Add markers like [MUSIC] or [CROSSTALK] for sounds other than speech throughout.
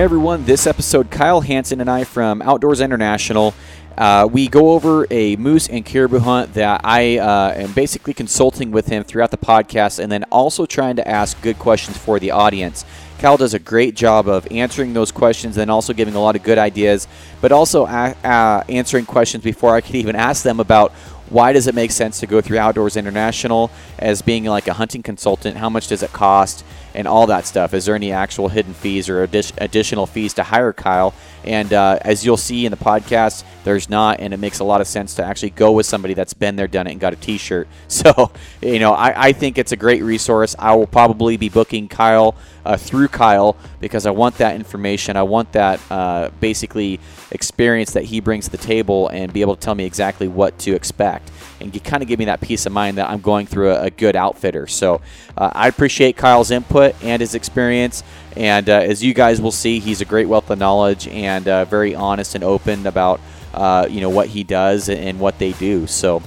Hey everyone, this episode, Kyle Hansen and I from Outdoors International. Uh, we go over a moose and caribou hunt that I uh, am basically consulting with him throughout the podcast and then also trying to ask good questions for the audience. Kyle does a great job of answering those questions and also giving a lot of good ideas, but also a- uh, answering questions before I could even ask them about why does it make sense to go through Outdoors International as being like a hunting consultant? How much does it cost? And all that stuff. Is there any actual hidden fees or addi- additional fees to hire Kyle? And uh, as you'll see in the podcast, there's not, and it makes a lot of sense to actually go with somebody that's been there, done it, and got a T-shirt. [LAUGHS] So, you know, I, I think it's a great resource. I will probably be booking Kyle uh, through Kyle because I want that information. I want that uh, basically experience that he brings to the table and be able to tell me exactly what to expect and kind of give me that peace of mind that I'm going through a, a good outfitter. So uh, I appreciate Kyle's input and his experience. And uh, as you guys will see, he's a great wealth of knowledge and uh, very honest and open about uh, you know what he does and what they do. So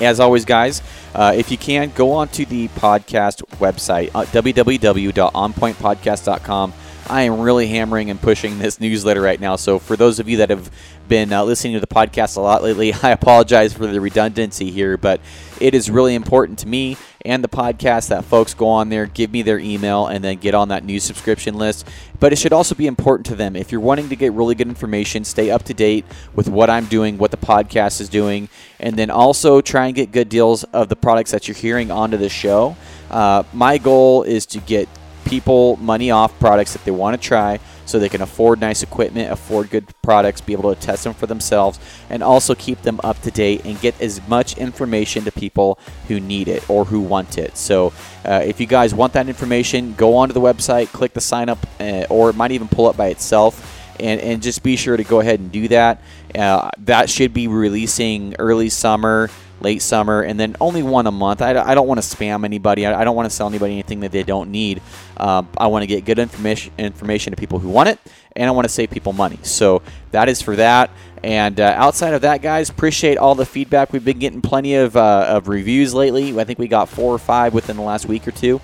as always, guys, uh, if you can, go on to the podcast website, uh, www.onpointpodcast.com. I am really hammering and pushing this newsletter right now. So, for those of you that have been uh, listening to the podcast a lot lately, [LAUGHS] I apologize for the redundancy here, but it is really important to me and the podcast that folks go on there, give me their email, and then get on that news subscription list. But it should also be important to them. If you're wanting to get really good information, stay up to date with what I'm doing, what the podcast is doing, and then also try and get good deals of the products that you're hearing onto the show. Uh, my goal is to get people money off products that they want to try so they can afford nice equipment, afford good products, be able to test them for themselves, and also keep them up to date and get as much information to people who need it or who want it. So, uh, if you guys want that information, go onto the website, click the sign up, uh, or it might even pull up by itself. And, and just be sure to go ahead and do that. Uh, that should be releasing early summer late summer, and then only one a month. I, I don't want to spam anybody. I, I, don't want to sell anybody anything that they don't need. Um, I want to get good information information to people who want it, and I want to save people money. So that is for that. And uh, outside of that, guys, appreciate all the feedback. We've been getting plenty of, uh, of reviews lately. I think we got four or five within the last week or two,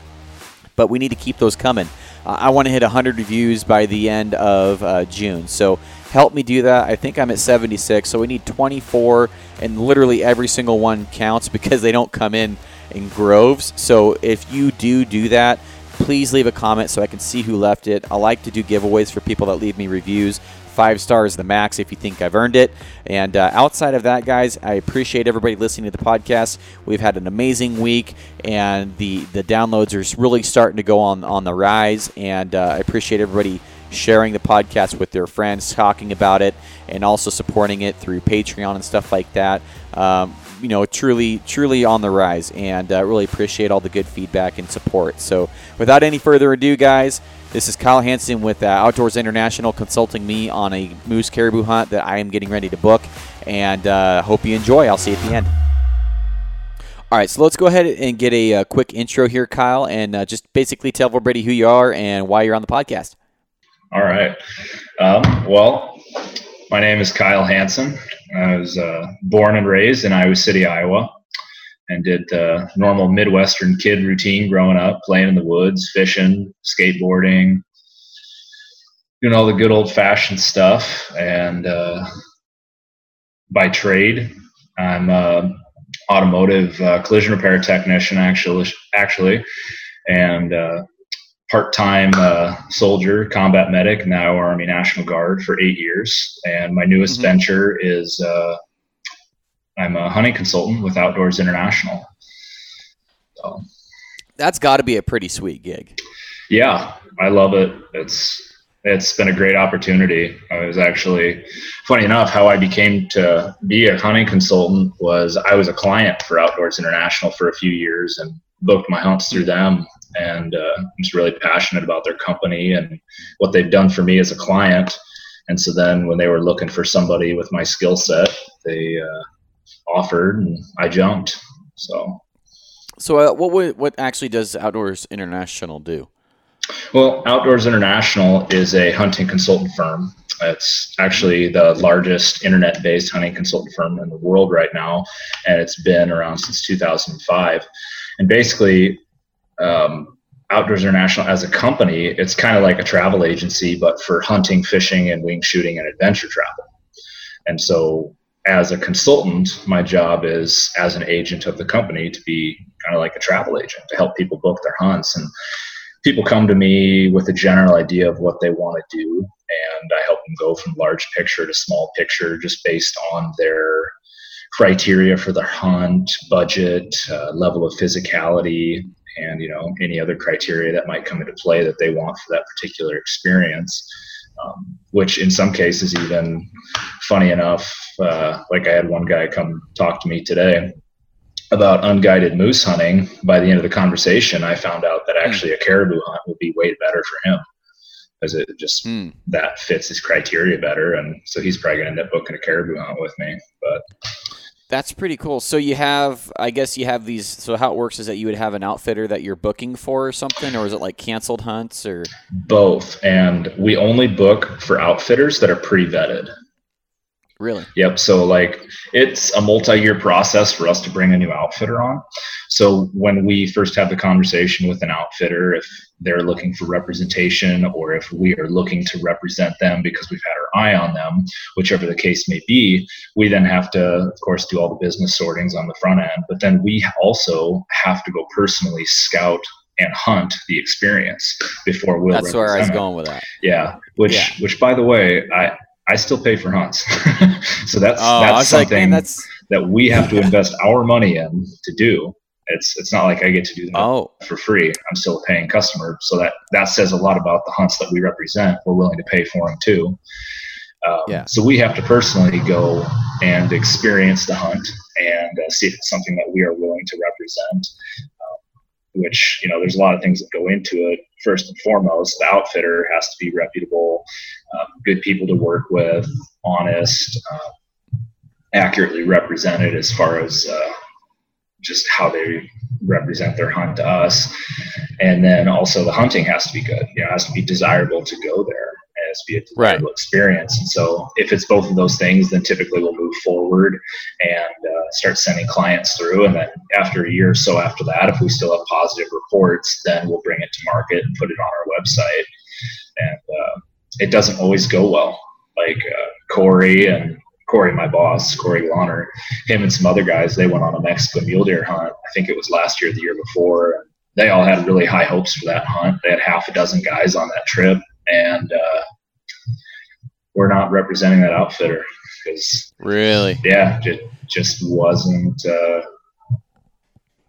but we need to keep those coming. Uh, I want to hit 100 reviews by the end of uh, June. So help me do that. I think I'm at 76, so we need 24, and literally every single one counts [LAUGHS] because they don't come in in groves. So if you do do that, please leave a comment so I can see who left it. I like to do giveaways for people that leave me reviews. Five stars the max if you think I've earned it. And uh, outside of that, guys, I appreciate everybody listening to the podcast. We've had an amazing week, and the the downloads are really starting to go on on the rise. And uh, I appreciate everybody sharing the podcast with their friends, talking about it, and also supporting it through Patreon and stuff like that. Um, you know, truly, truly on the rise, and uh, really appreciate all the good feedback and support. So, without any further ado, guys, this is Kyle Hansen with uh, Outdoors International consulting me on a moose caribou hunt that I am getting ready to book, and uh, hope you enjoy. I'll see you at the end. All right, so let's go ahead and get a, a uh, quick intro here, Kyle, and uh, just basically tell everybody who you are and why you're on the podcast. All right. Um, well, my name is Kyle Hansen. I was uh, born and raised in Iowa City, Iowa, and did the normal Midwestern kid routine growing up, playing in the woods, fishing, skateboarding, doing all the good old fashioned stuff. And uh, by trade, I'm an automotive uh, collision repair technician, actually, actually, and uh, part-time uh, soldier, combat medic, now Army National Guard for eight years. And my newest mm-hmm. venture is uh, I'm a hunting consultant with Outdoors International. So, That's got to be a pretty sweet gig. Yeah, I love it. It's it's been a great opportunity. I was actually funny enough how I became to be a hunting consultant was I was a client for Outdoors International for a few years and booked my hunts through them and uh, I'm just really passionate about their company and what they've done for me as a client. And so then when they were looking for somebody with my skill set, they uh, offered, and I jumped. So, so uh, what what actually does Outdoors International do? Well, Outdoors International is a hunting consultant firm. It's actually the largest internet-based hunting consultant firm in the world right now, and it's been around since 2005. And basically, um, Outdoors International as a company, it's kind of like a travel agency, but for hunting, fishing, and wing shooting and adventure travel. And so, as a consultant, my job is as an agent of the company to be kind of like a travel agent to help people book their hunts. And people come to me with a general idea of what they want to do, and I help them go from large picture to small picture just based on their criteria for their hunt, budget, uh, level of physicality, and you know any other criteria that might come into play that they want for that particular experience. Um, which in some cases, even funny enough, uh, like I had one guy come talk to me today about unguided moose hunting. By the end of the conversation, I found out that actually a caribou hunt would be way better for him because it just mm. that fits his criteria better, and so he's probably going to end up booking a caribou hunt with me. But that's pretty cool. So you have, I guess you have these. So how it works is that you would have an outfitter that you're booking for or something, or is it like canceled hunts or both? And we only book for outfitters that are pre-vetted. Really? Yep. So like it's a multi-year process for us to bring a new outfitter on. So when we first have the conversation with an outfitter, if they're looking for representation or if we are looking to represent them because we've had eye on them, whichever the case may be, we then have to, of course, do all the business sortings on the front end. But then we also have to go personally scout and hunt the experience before we'll. That's where I was going with that. Yeah, which yeah. which by the way, I I still pay for hunts. [LAUGHS] so that's oh, that's something like, that's... that we have to invest our money in to do. It's it's not like I get to do that oh. for free. I'm still a paying customer. So that that says a lot about the hunts that we represent. We're willing to pay for them too. Um, yeah. So we have to personally go and experience the hunt and uh, see if it's something that we are willing to represent. Um, which you know, there's a lot of things that go into it. First and foremost, the outfitter has to be reputable um, good people to work with, honest, uh, accurately represented as far as uh, just how they represent their hunt to us. And then also the hunting has to be good. You know, it has to be desirable to go there. Be a right. experience. And so if it's both of those things, then typically we'll move forward and uh, start sending clients through. And then after a year or so after that, if we still have positive reports, then we'll bring it to market and put it on our website. And uh, it doesn't always go well. Like uh, Corey and Corey, my boss, Corey Launer, him and some other guys, they went on a Mexican mule deer hunt. I think it was last year, the year before. They all had really high hopes for that hunt. They had half a dozen guys on that trip, and uh, we're not representing that outfitter because really, yeah, it just wasn't uh,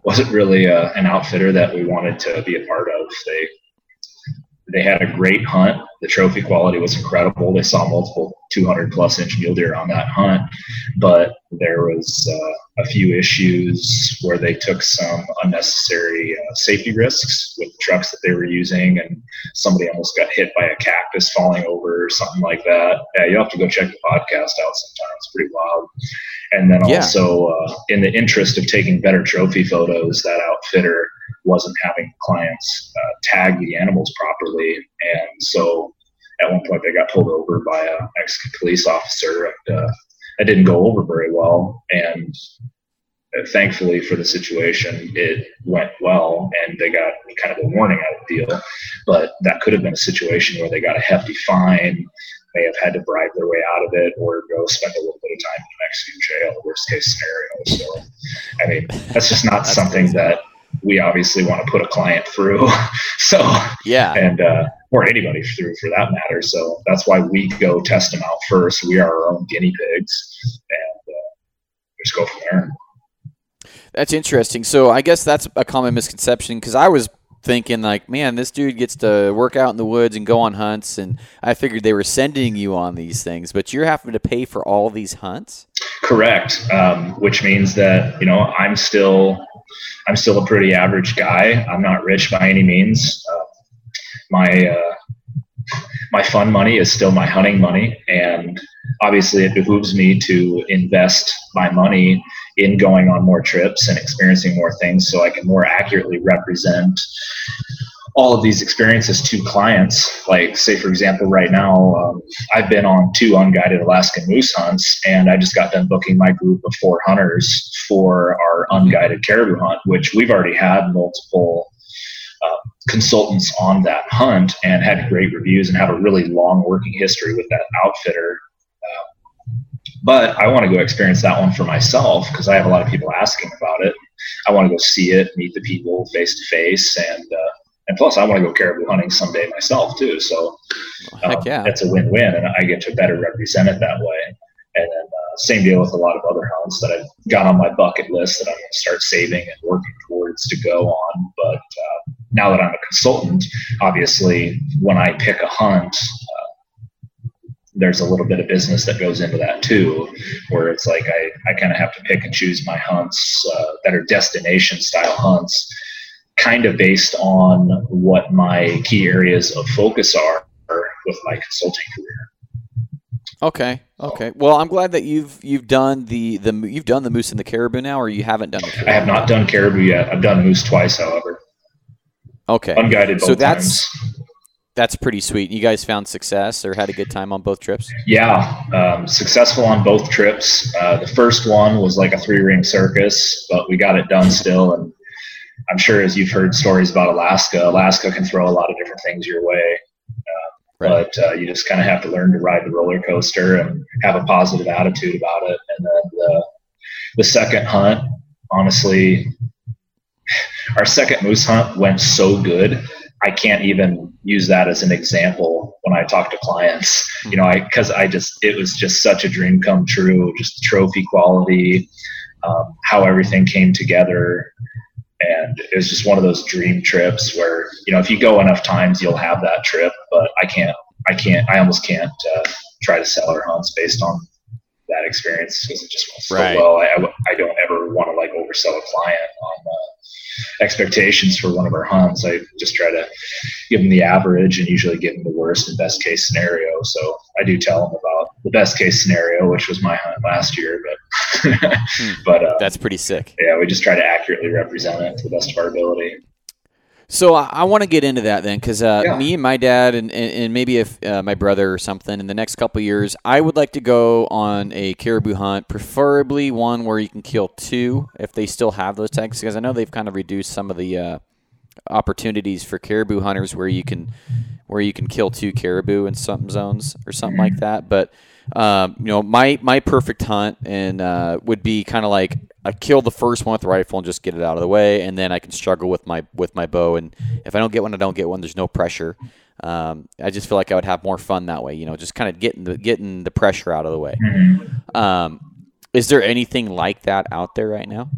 wasn't really uh, an outfitter that we wanted to be a part of. They they had a great hunt. The trophy quality was incredible. They saw multiple 200 plus inch mule deer on that hunt, but there was uh, a few issues where they took some unnecessary uh, safety risks with the trucks that they were using, and somebody almost got hit by a cactus falling over or something like that. Yeah, you have to go check the podcast out sometime. It's pretty wild. And then yeah. also, uh, in the interest of taking better trophy photos, that outfitter wasn't having clients uh, tag the animals properly, and so at one point they got pulled over by a Mexican police officer, and uh, it didn't go over very well. And uh, thankfully for the situation, it went well, and they got kind of a warning out of the deal. But that could have been a situation where they got a hefty fine may have had to bribe their way out of it or go spend a little bit of time in the Mexican jail, worst case scenario. So, I mean, that's just not that's something crazy. that we obviously want to put a client through. [LAUGHS] so yeah, and uh, or anybody through for that matter. So that's why we go test them out first. We are our own guinea pigs, and uh, just go from there. That's interesting. So I guess that's a common misconception because I was thinking like, man, this dude gets to work out in the woods and go on hunts, and I figured they were sending you on these things, but you're having to pay for all these hunts. Correct, um, which means that you know I'm still I'm still a pretty average guy. I'm not rich by any means. Uh, my uh, my fun money is still my hunting money, and obviously it behooves me to invest my money in going on more trips and experiencing more things, so I can more accurately represent all of these experiences to clients. Like, say, for example, right now, um, I've been on two unguided Alaskan moose hunts, and I just got done booking my group of four hunters for our unguided caribou hunt, which we've already had multiple uh, consultants on that hunt and had great reviews and have a really long working history with that outfitter. Uh, but I want to go experience that one for myself because I have a lot of people asking about it. I want to go see it, meet the people face to face, and uh, and plus I want to go caribou hunting someday myself too. So um, yeah. it's a win-win, and I get to better represent it that way. And then uh, same deal with a lot of other hunts that I've got on my bucket list that I'm going to start saving and working towards to go on. But uh, now that I'm a consultant, obviously when I pick a hunt, uh, there's a little bit of business that goes into that too, where it's like I, I kind of have to pick and choose my hunts uh, that are destination style hunts, kind of based on what my key areas of focus are with my consulting career. Okay. Okay. Well, I'm glad that you've you've done the the you've done the moose and the caribou now, or you haven't done caribou. I have not done caribou yet. I've done moose twice, however. Okay. Unguided. so that's times. that's pretty sweet. You guys found success or had a good time on both trips? Yeah, um, successful on both trips. Uh, the first one was like a three ring circus, but we got it done still. And I'm sure as you've heard stories about Alaska, Alaska can throw a lot of different things your way. Right. But uh, you just kind of have to learn to ride the roller coaster and have a positive attitude about it. And then the, the second hunt, honestly, our second moose hunt went so good. I can't even use that as an example when I talk to clients. You know, I because I just it was just such a dream come true. Just trophy quality, um, how everything came together, and it was just one of those dream trips where you know if you go enough times you'll have that trip but i can't i can't i almost can't uh, try to sell our hunts based on that experience because it just went so right. well I, I don't ever want to like oversell a client on uh, expectations for one of our hunts. I just try to give them the average and usually give them the worst and best case scenario. So I do tell them about the best case scenario, which was my hunt last year. But [LAUGHS] hmm. but uh, that's pretty sick. Yeah, we just try to accurately represent it to the best of our ability. So I, I want to get into that then, because uh, yeah. me and my dad, and, and, and maybe if uh, my brother or something, in the next couple years, I would like to go on a caribou hunt, preferably one where you can kill two if they still have those tags, because I know they've kind of reduced some of the uh, opportunities for caribou hunters where you can where you can kill two caribou in some zones or something like that. But um, you know, my my perfect hunt and uh, would be kind of like I kill the first one with the rifle and just get it out of the way, and then I can struggle with my with my bow. And if I don't get one, I don't get one. There's no pressure. Um, I just feel like I would have more fun that way. You know, just kind of getting the getting the pressure out of the way. Mm-hmm. Um, is there anything like that out there right now?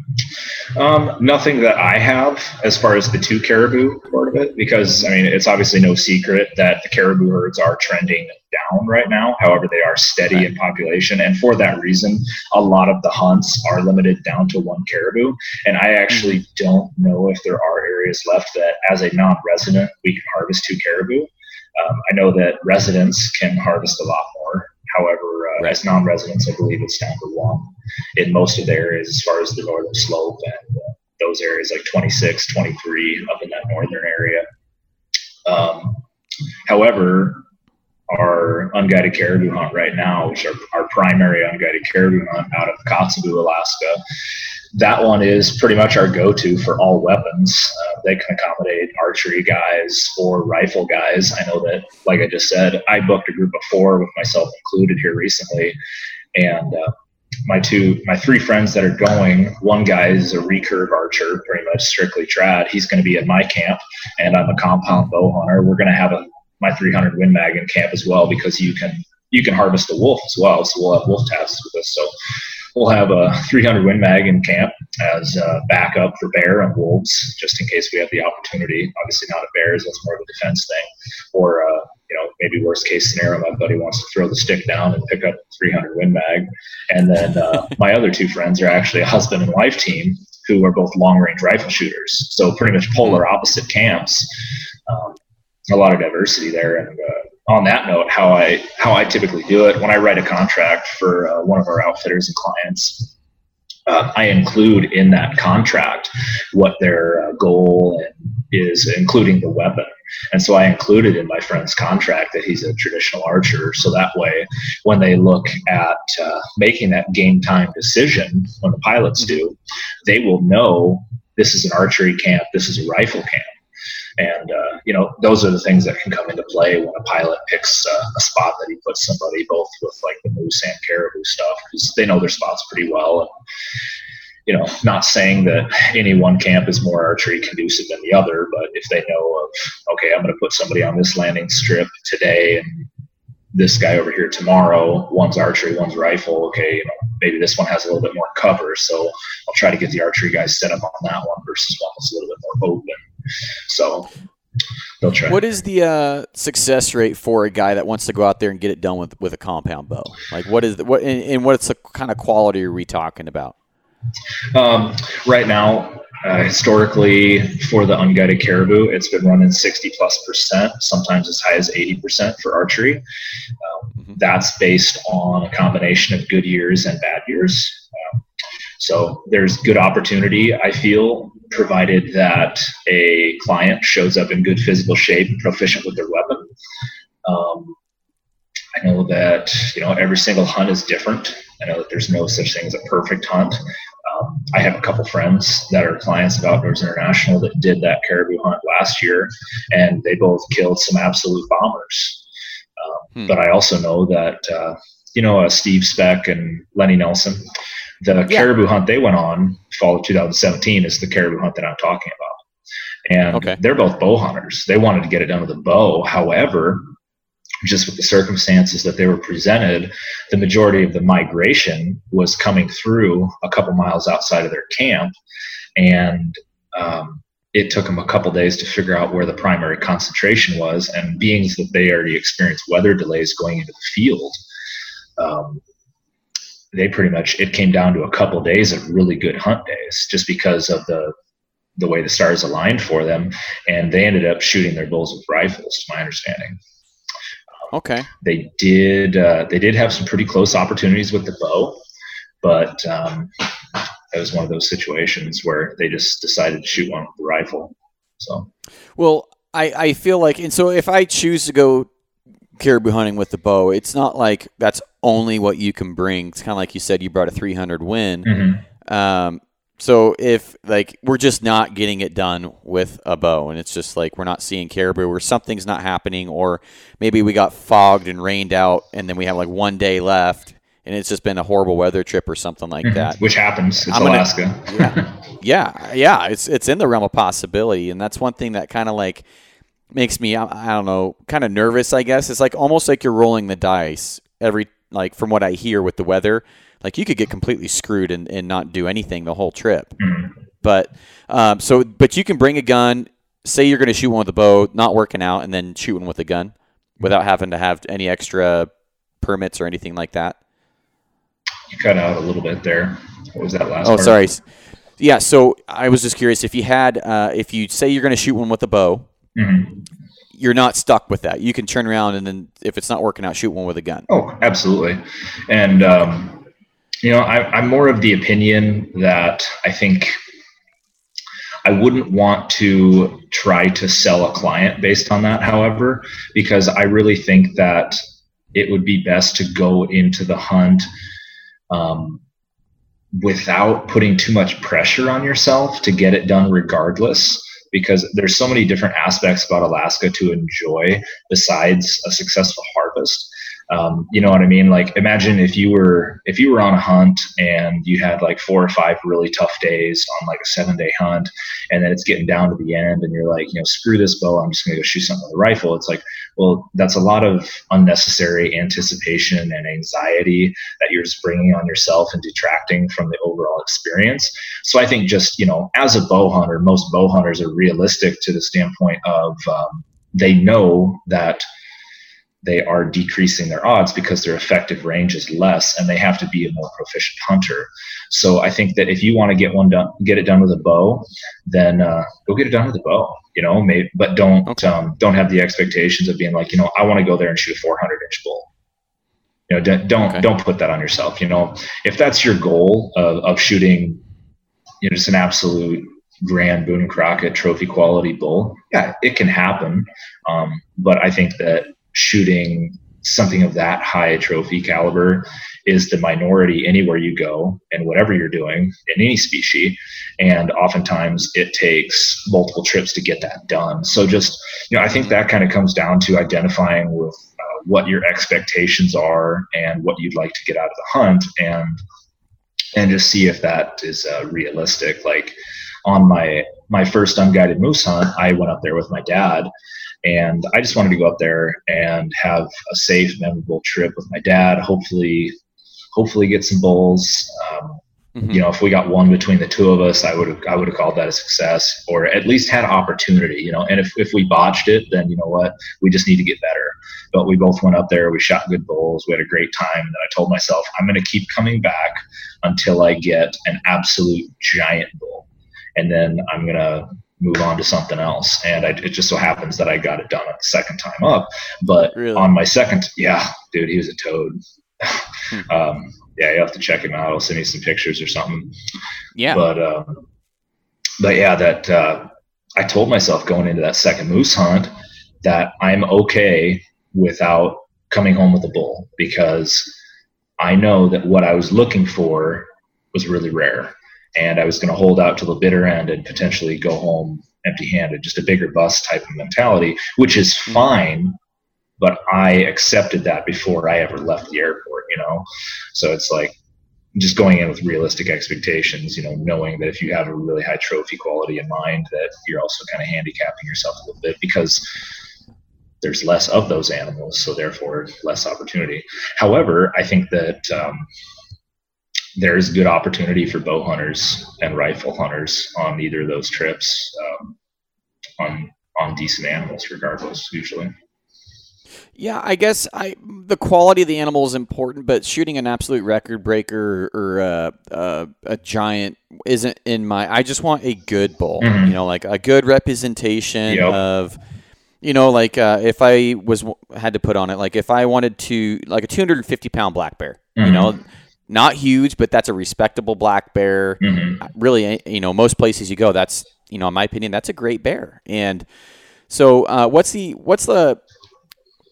Um, nothing that I have as far as the two caribou part of it, because I mean, it's obviously no secret that the caribou herds are trending down right now. However, they are steady right. in population. And for that reason, a lot of the hunts are limited down to one caribou. And I actually mm-hmm. don't know if there are areas left that, as a non resident, we can harvest two caribou. Um, I know that residents can harvest a lot more. However, uh, right. as non-residents, I believe it's down to one in most of the areas as far as the northern slope and uh, those areas like 26, 23 up in that northern area. Um, however, our unguided caribou hunt right now, which are our primary unguided caribou hunt out of Kotzebue, Alaska, that one is pretty much our go-to for all weapons. Uh, they can accommodate archery guys or rifle guys. I know that, like I just said, I booked a group of four with myself included here recently, and uh, my two, my three friends that are going. One guy is a recurve archer, pretty much strictly trad. He's going to be at my camp, and I'm a compound bow hunter. We're going to have a my 300 Win Mag in camp as well because you can you can harvest a wolf as well. So we'll have wolf tabs with us. So we'll have a 300 Win Mag in camp as a backup for bear and wolves, just in case we have the opportunity. Obviously, not a bears; that's more of a defense thing. Or uh, you know, maybe worst case scenario, my buddy wants to throw the stick down and pick up 300 Win Mag. And then uh, [LAUGHS] my other two friends are actually a husband and wife team who are both long range rifle shooters. So pretty much polar opposite camps. Um, a lot of diversity there. And uh, on that note, how I how I typically do it when I write a contract for uh, one of our outfitters and clients, uh, I include in that contract what their uh, goal is, including the weapon. And so I included in my friend's contract that he's a traditional archer. So that way, when they look at uh, making that game time decision, when the pilots mm-hmm. do, they will know this is an archery camp, this is a rifle camp And uh, you know, those are the things that can come into play when a pilot picks uh, a spot that he puts somebody both with like the moose and caribou stuff because they know their spots pretty well. And, you know, not saying that any one camp is more archery conducive than the other, but if they know of, okay, I'm going to put somebody on this landing strip today and this guy over here tomorrow, one's archery, one's rifle, okay, you know, maybe this one has a little bit more cover. So I'll try to get the archery guys set up on that one versus one that's a little bit more open. So they'll try. What is the uh, success rate for a guy that wants to go out there and get it done with, with a compound bow? Like what is the, what and, and what's the kind of quality are we talking about? Um, right now, uh, historically, for the unguided caribou, it's been running 60 plus percent, sometimes as high as 80 percent for archery. Um, mm-hmm. That's based on a combination of good years and bad years. Um, so there's good opportunity, I feel, provided that a client shows up in good physical shape, proficient with their weapon. Um, I know that you know every single hunt is different. I know that there's no such thing as a perfect hunt. Um, I have a couple friends that are clients of Outdoors International that did that caribou hunt last year, and they both killed some absolute bombers. Um, hmm. But I also know that uh, you know uh, Steve Speck and Lenny Nelson, the yeah. caribou hunt they went on fall of 2017 is the caribou hunt that I'm talking about, and okay. they're both bow hunters. They wanted to get it done with a bow. However, just with the circumstances that they were presented, the majority of the migration was coming through a couple miles outside of their camp. And um, it took them a couple days to figure out where the primary concentration was. And being that they already experienced weather delays going into the field, um, they pretty much it came down to a couple days of really good hunt days just because of the the way the stars aligned for them and they ended up shooting their bulls with rifles to my understanding Okay. They did. Uh, they did have some pretty close opportunities with the bow, but um, it was one of those situations where they just decided to shoot one with the rifle. So. Well, I I feel like, and so if I choose to go caribou hunting with the bow, it's not like that's only what you can bring. It's kind of like you said, you brought a 300 Win. Mm-hmm. Um, so if like we're just not getting it done with a bow and it's just like we're not seeing caribou or something's not happening or maybe we got fogged and rained out and then we have like one day left and it's just been a horrible weather trip or something like mm-hmm. that. Which happens. It's Alaska. yeah, [LAUGHS] yeah, yeah. It's it's in the realm of possibility, and that's one thing that kind of like makes me I, I don't know kind of nervous. I guess it's like almost like you're rolling the dice every like from what I hear with the weather like you could get completely screwed and, and not do anything the whole trip. Mm-hmm. But um, so, but you can bring a gun. Say you're going to shoot one with a bow, not working out, and then shoot one with a gun without having to have any extra permits or anything like that. You cut out a little bit there. What was that last? Oh, part? sorry. Yeah, so I was just curious if you had, uh, if you say you're going to shoot one with a bow, mm-hmm. You're not stuck with that. You can turn around and then, if it's not working out, shoot one with a gun. Oh, absolutely. And um, you know, I, I'm more of the opinion that I think I wouldn't want to try to sell a client based on that, however, because I really think that it would be best to go into the hunt um, without putting too much pressure on yourself to get it done regardless because there's so many different aspects about Alaska to enjoy besides a successful harvest um, you know what I mean? Like imagine if you were if you were on a hunt and you had like four or five really tough days on like a seven day hunt, and then it's getting down to the end, and you're like, you know, screw this bow, I'm just gonna go shoot something with a rifle. It's like, well, that's a lot of unnecessary anticipation and anxiety that you're just bringing on yourself and detracting from the overall experience. So I think just you know, as a bow hunter, most bow hunters are realistic to the standpoint of um, they know that they are decreasing their odds because their effective range is less and they have to be a more proficient hunter. So I think that if you want to get one done, get it done with a bow, then uh, go get it done with a bow. You know, maybe, but don't okay. um, don't have the expectations of being like, you know, I want to go there and shoot a 400 inch bull. You know, don't don't, okay. don't put that on yourself. You know, if that's your goal of, of shooting, you know, just an absolute grand Boone and Crockett trophy quality bull, yeah, it can happen. Um, but I think that shooting something of that high trophy caliber is the minority anywhere you go and whatever you're doing in any species. And oftentimes it takes multiple trips to get that done. So just you know i think that kind of comes down to identifying with uh, what your expectations are and what you'd like to get out of the hunt and and just see if that is uh, realistic. Like on my my first unguided moose hunt i went up there with my dad and i just wanted to go up there and have a safe memorable trip with my dad hopefully hopefully get some bulls. Um, mm-hmm. You know, if we got one between the two of us, I would have I would have called that a success, or at least had opportunity. You know, and if if we botched it, then you know what, we just need to get better. But we both went up there, we shot good bulls, we had a great time. And I told myself, I'm going to keep coming back until I get an absolute giant bull, and then I'm going to move on to something else. And I, it just so happens that I got it done on the second time up. But really? on my second, yeah, dude, he was a toad. Hmm. [LAUGHS] um, yeah, you have to check him out. I'll send you some pictures or something. Yeah. But um, but yeah, that uh, I told myself going into that second moose hunt that I'm okay without coming home with a bull because I know that what I was looking for was really rare, and I was going to hold out to the bitter end and potentially go home empty-handed, just a bigger bust type of mentality, which is hmm. fine but I accepted that before I ever left the airport, you know? So it's like just going in with realistic expectations, you know, knowing that if you have a really high trophy quality in mind, that you're also kind of handicapping yourself a little bit because there's less of those animals, so therefore less opportunity. However, I think that um, there's good opportunity for bow hunters and rifle hunters on either of those trips um, on on decent animals, regardless, usually. Yeah, I guess I the quality of the animal is important, but shooting an absolute record breaker or, uh, uh, a giant isn't in my. I just want a good bull, mm-hmm. you know, like a good representation yep. of, you know, like uh, if I was had to put on it, like if I wanted to, like a 250 pound black bear, mm-hmm. you know, not huge, but that's a respectable black bear. Mm-hmm. Really, eh, you know, most places you go, that's you know, in my opinion, that's a great bear. And so, uh, what's the what's the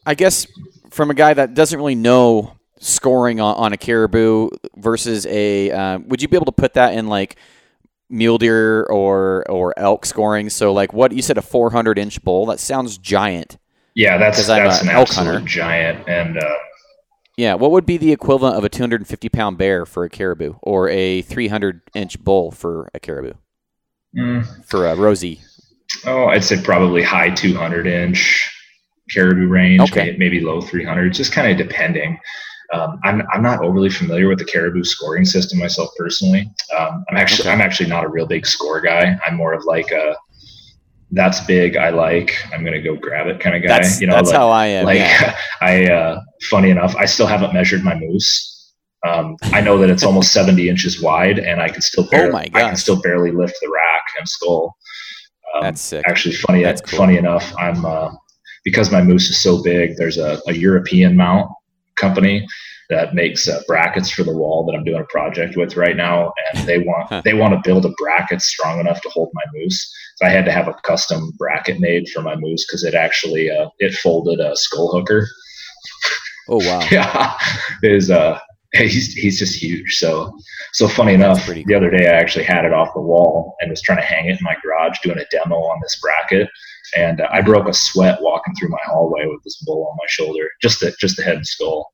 I guess from a guy that doesn't really know scoring on, on a caribou versus a, uh, would you be able to put that in like mule deer or or elk scoring? So like what you said, a 400 inch bull. That sounds giant. Yeah, that's that's an, an elk hunter. giant, and uh, yeah, what would be the equivalent of a 250 pound bear for a caribou, or a 300 inch bull for a caribou? Mm. For a rosy. Oh, I'd say probably high 200 inch caribou range, okay. maybe low 300, just kind of depending. Um, I'm, I'm not overly familiar with the caribou scoring system myself personally. Um, I'm actually okay. I'm actually not a real big score guy. I'm more of like a that's big. I like. I'm gonna go grab it kind of guy. That's, you know, that's like, how I am. Like yeah. [LAUGHS] I, uh, funny enough, I still haven't measured my moose. Um, I know that it's [LAUGHS] almost 70 inches wide, and I can still barely, oh I can still barely lift the rack and skull. Um, that's sick. Actually, funny. That's cool. Funny enough, I'm uh, because my moose is so big, there's a, a European mount company that makes uh, brackets for the wall that I'm doing a project with right now, and they [LAUGHS] want they want to build a bracket strong enough to hold my moose. So I had to have a custom bracket made for my moose because it actually uh, it folded a Skull Hooker. Oh wow! [LAUGHS] yeah, is uh he's he's just huge. So so funny enough, cool. the other day I actually had it off the wall and was trying to hang it in my garage doing a demo on this bracket, and uh, I broke a sweat walking through my hallway with this bull on my shoulder, just the just the head and skull.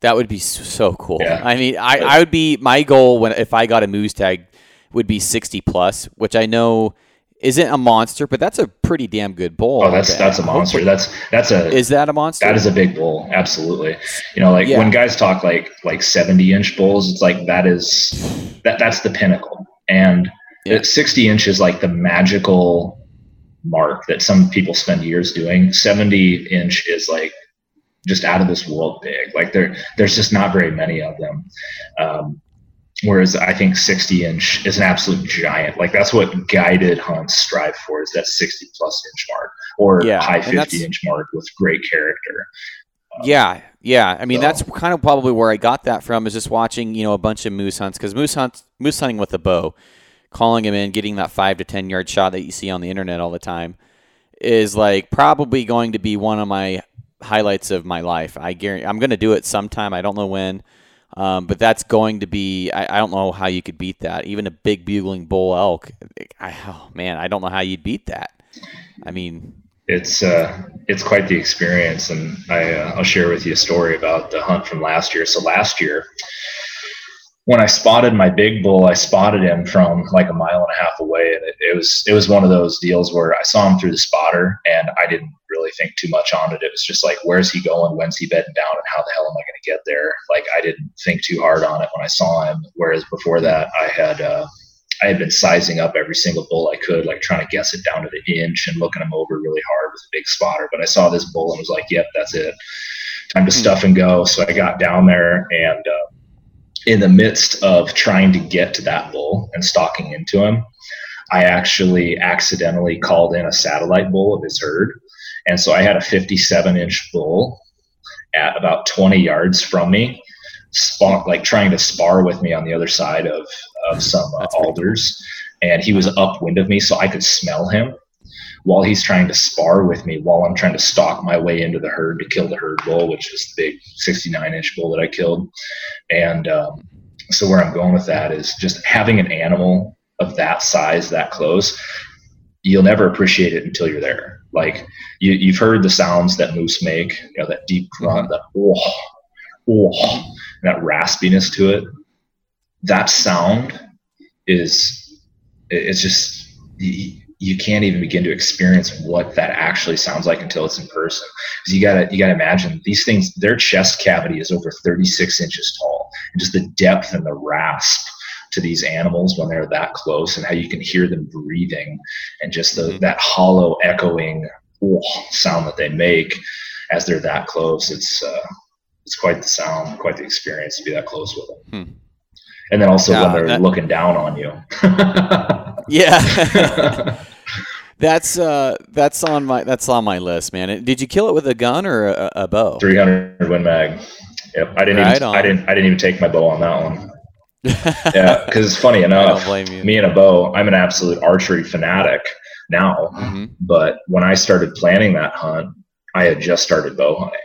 That would be so cool. Yeah. I mean, I, I would be my goal when if I got a moose tag would be sixty plus, which I know isn't a monster, but that's a pretty damn good bull. Oh, that's that's a monster. That's that's a is that a monster? That is a big bull, absolutely. You know, like yeah. when guys talk like like seventy inch bulls, it's like that is that that's the pinnacle, and yeah. sixty inches like the magical mark that some people spend years doing. 70 inch is like just out of this world big. Like there, there's just not very many of them. Um, whereas I think 60 inch is an absolute giant. Like that's what guided hunts strive for is that 60 plus inch mark or yeah, high 50 inch mark with great character. Um, yeah, yeah. I mean, so. that's kind of probably where I got that from is just watching, you know, a bunch of moose hunts because moose hunts, moose hunting with a bow calling him in, getting that five to ten yard shot that you see on the internet all the time, is like probably going to be one of my highlights of my life. I guarantee I'm going to do it sometime. I don't know when, um, but that's going to be. I, I, don't know how you could beat that. Even a big bugling bull elk. I, oh man, I don't know how you'd beat that. I mean, it's uh, it's quite the experience, and I uh, I'll share with you a story about the hunt from last year. So last year, when I spotted my big bull, I spotted him from like a mile and a half away, and it, it, was it was one of those deals where I saw him through the spotter, and I didn't really think too much on it. It was just like, where's he going? When's he bedding down? And how the hell am I going to get there? Like I didn't think too hard on it when I saw him. Whereas before that, I had uh, I had been sizing up every single bull I could, like trying to guess it down to the inch and looking them over really hard with a big spotter. But I saw this bull and was like, yep, that's it. Time to hmm. stuff and go. So I got down there and. Uh, in the midst of trying to get to that bull and stalking into him, I actually accidentally called in a satellite bull of his herd. And so I had a 57 inch bull at about 20 yards from me, spar, like trying to spar with me on the other side of, of some uh, alders. And he was upwind of me, so I could smell him while he's trying to spar with me while I'm trying to stalk my way into the herd to kill the herd bull, which is the big 69 inch bull that I killed. And um, so where I'm going with that is just having an animal of that size, that close, you'll never appreciate it until you're there. Like you, you've heard the sounds that moose make, you know, that deep grunt, that oh, oh, that raspiness to it. That sound is, it's just, you can't even begin to experience what that actually sounds like until it's in person. Because you gotta you gotta imagine these things. Their chest cavity is over 36 inches tall, and just the depth and the rasp to these animals when they're that close, and how you can hear them breathing, and just the, mm-hmm. that hollow echoing oh, sound that they make as they're that close. It's uh, it's quite the sound, quite the experience to be that close with them. Hmm. And then also yeah, when they're that... looking down on you. [LAUGHS] Yeah. [LAUGHS] that's uh that's on my that's on my list, man. Did you kill it with a gun or a, a bow? 300 Win Mag. Yep. I didn't right even on. I didn't I didn't even take my bow on that one. [LAUGHS] yeah, because it's funny enough. Me and a bow, I'm an absolute archery fanatic now. Mm-hmm. But when I started planning that hunt, I had just started bow hunting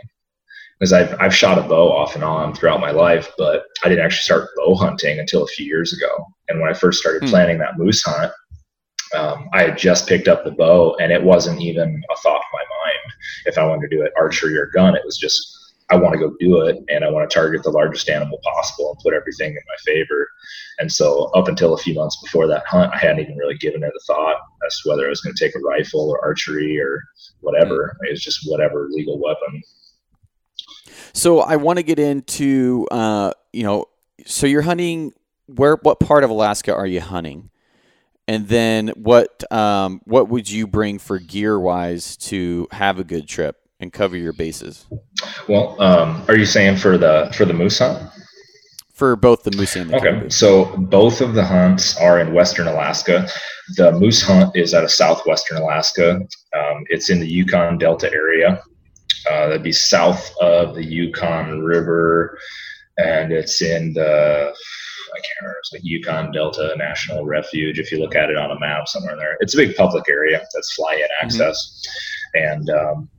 because I've, I've shot a bow off and on throughout my life, but I didn't actually start bow hunting until a few years ago. And when I first started hmm. planning that moose hunt, um, I had just picked up the bow and it wasn't even a thought in my mind if I wanted to do it archery or gun. It was just, I want to go do it and I want to target the largest animal possible and put everything in my favor. And so, up until a few months before that hunt, I hadn't even really given it a thought as to whether I was going to take a rifle or archery or whatever. It was just whatever legal weapon so I want to get into, uh, you know, so you're hunting. Where? What part of Alaska are you hunting? And then what? Um, what would you bring for gear wise to have a good trip and cover your bases? Well, um, are you saying for the for the moose hunt? For both the moose and the okay. Caribou. So both of the hunts are in western Alaska. The moose hunt is out of southwestern Alaska. Um, it's in the Yukon Delta area. Uh, that'd be south of the Yukon River, and it's in the I can't remember. It's like Yukon Delta National Refuge. If you look at it on a map somewhere in there, it's a big public area that's fly-in mm-hmm. access, mm-hmm. and um,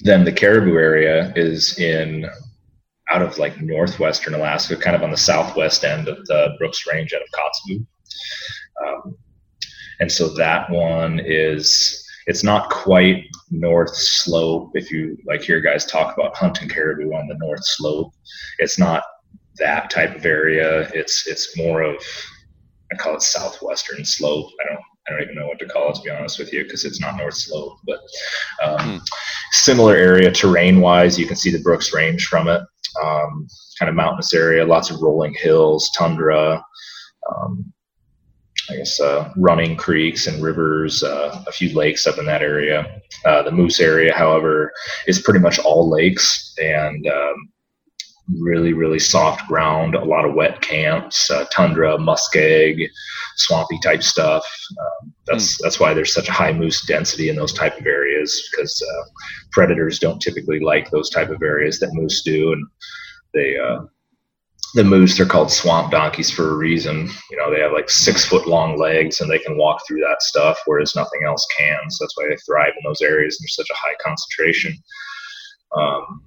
then the Caribou area is in out of like northwestern Alaska, kind of on the southwest end of the Brooks Range out of Kotzebue. Um, and so that one is it's not quite north slope. If you like hear guys talk about hunting caribou on the north slope, it's not that type of area. It's it's more of I call it southwestern slope. I don't I don't even know what to call it to be honest with you because it's not north slope, but um, hmm. similar area terrain wise. You can see the Brooks Range from it. Um, kind of mountainous area, lots of rolling hills, tundra. Um, I guess, uh, running creeks and rivers, uh, a few lakes up in that area. Uh, the Moose area, however, is pretty much all lakes and um, really, really soft ground, a lot of wet camps, uh, tundra, muskeg, swampy type stuff. Um, that's mm. that's why there's such a high moose density in those type of areas because uh, predators don't typically like those type of areas that moose do, and they uh, the moose they're called swamp donkeys for a reason you know they have like six foot long legs and they can walk through that stuff whereas nothing else can so that's why they thrive in those areas and there's such a high concentration Um,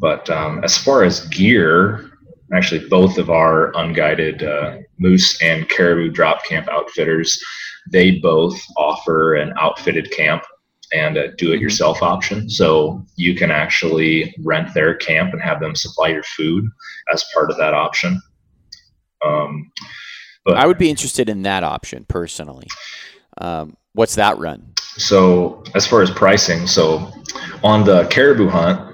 but um, as far as gear, actually, both of our unguided uh, moose and caribou drop camp outfitters, they both offer an outfitted camp and a do-it-yourself mm-hmm. option. So you can actually rent their camp and have them supply your food as part of that option. Um, but I would be interested in that option personally. Um, what's that run? So as far as pricing, so on the caribou hunt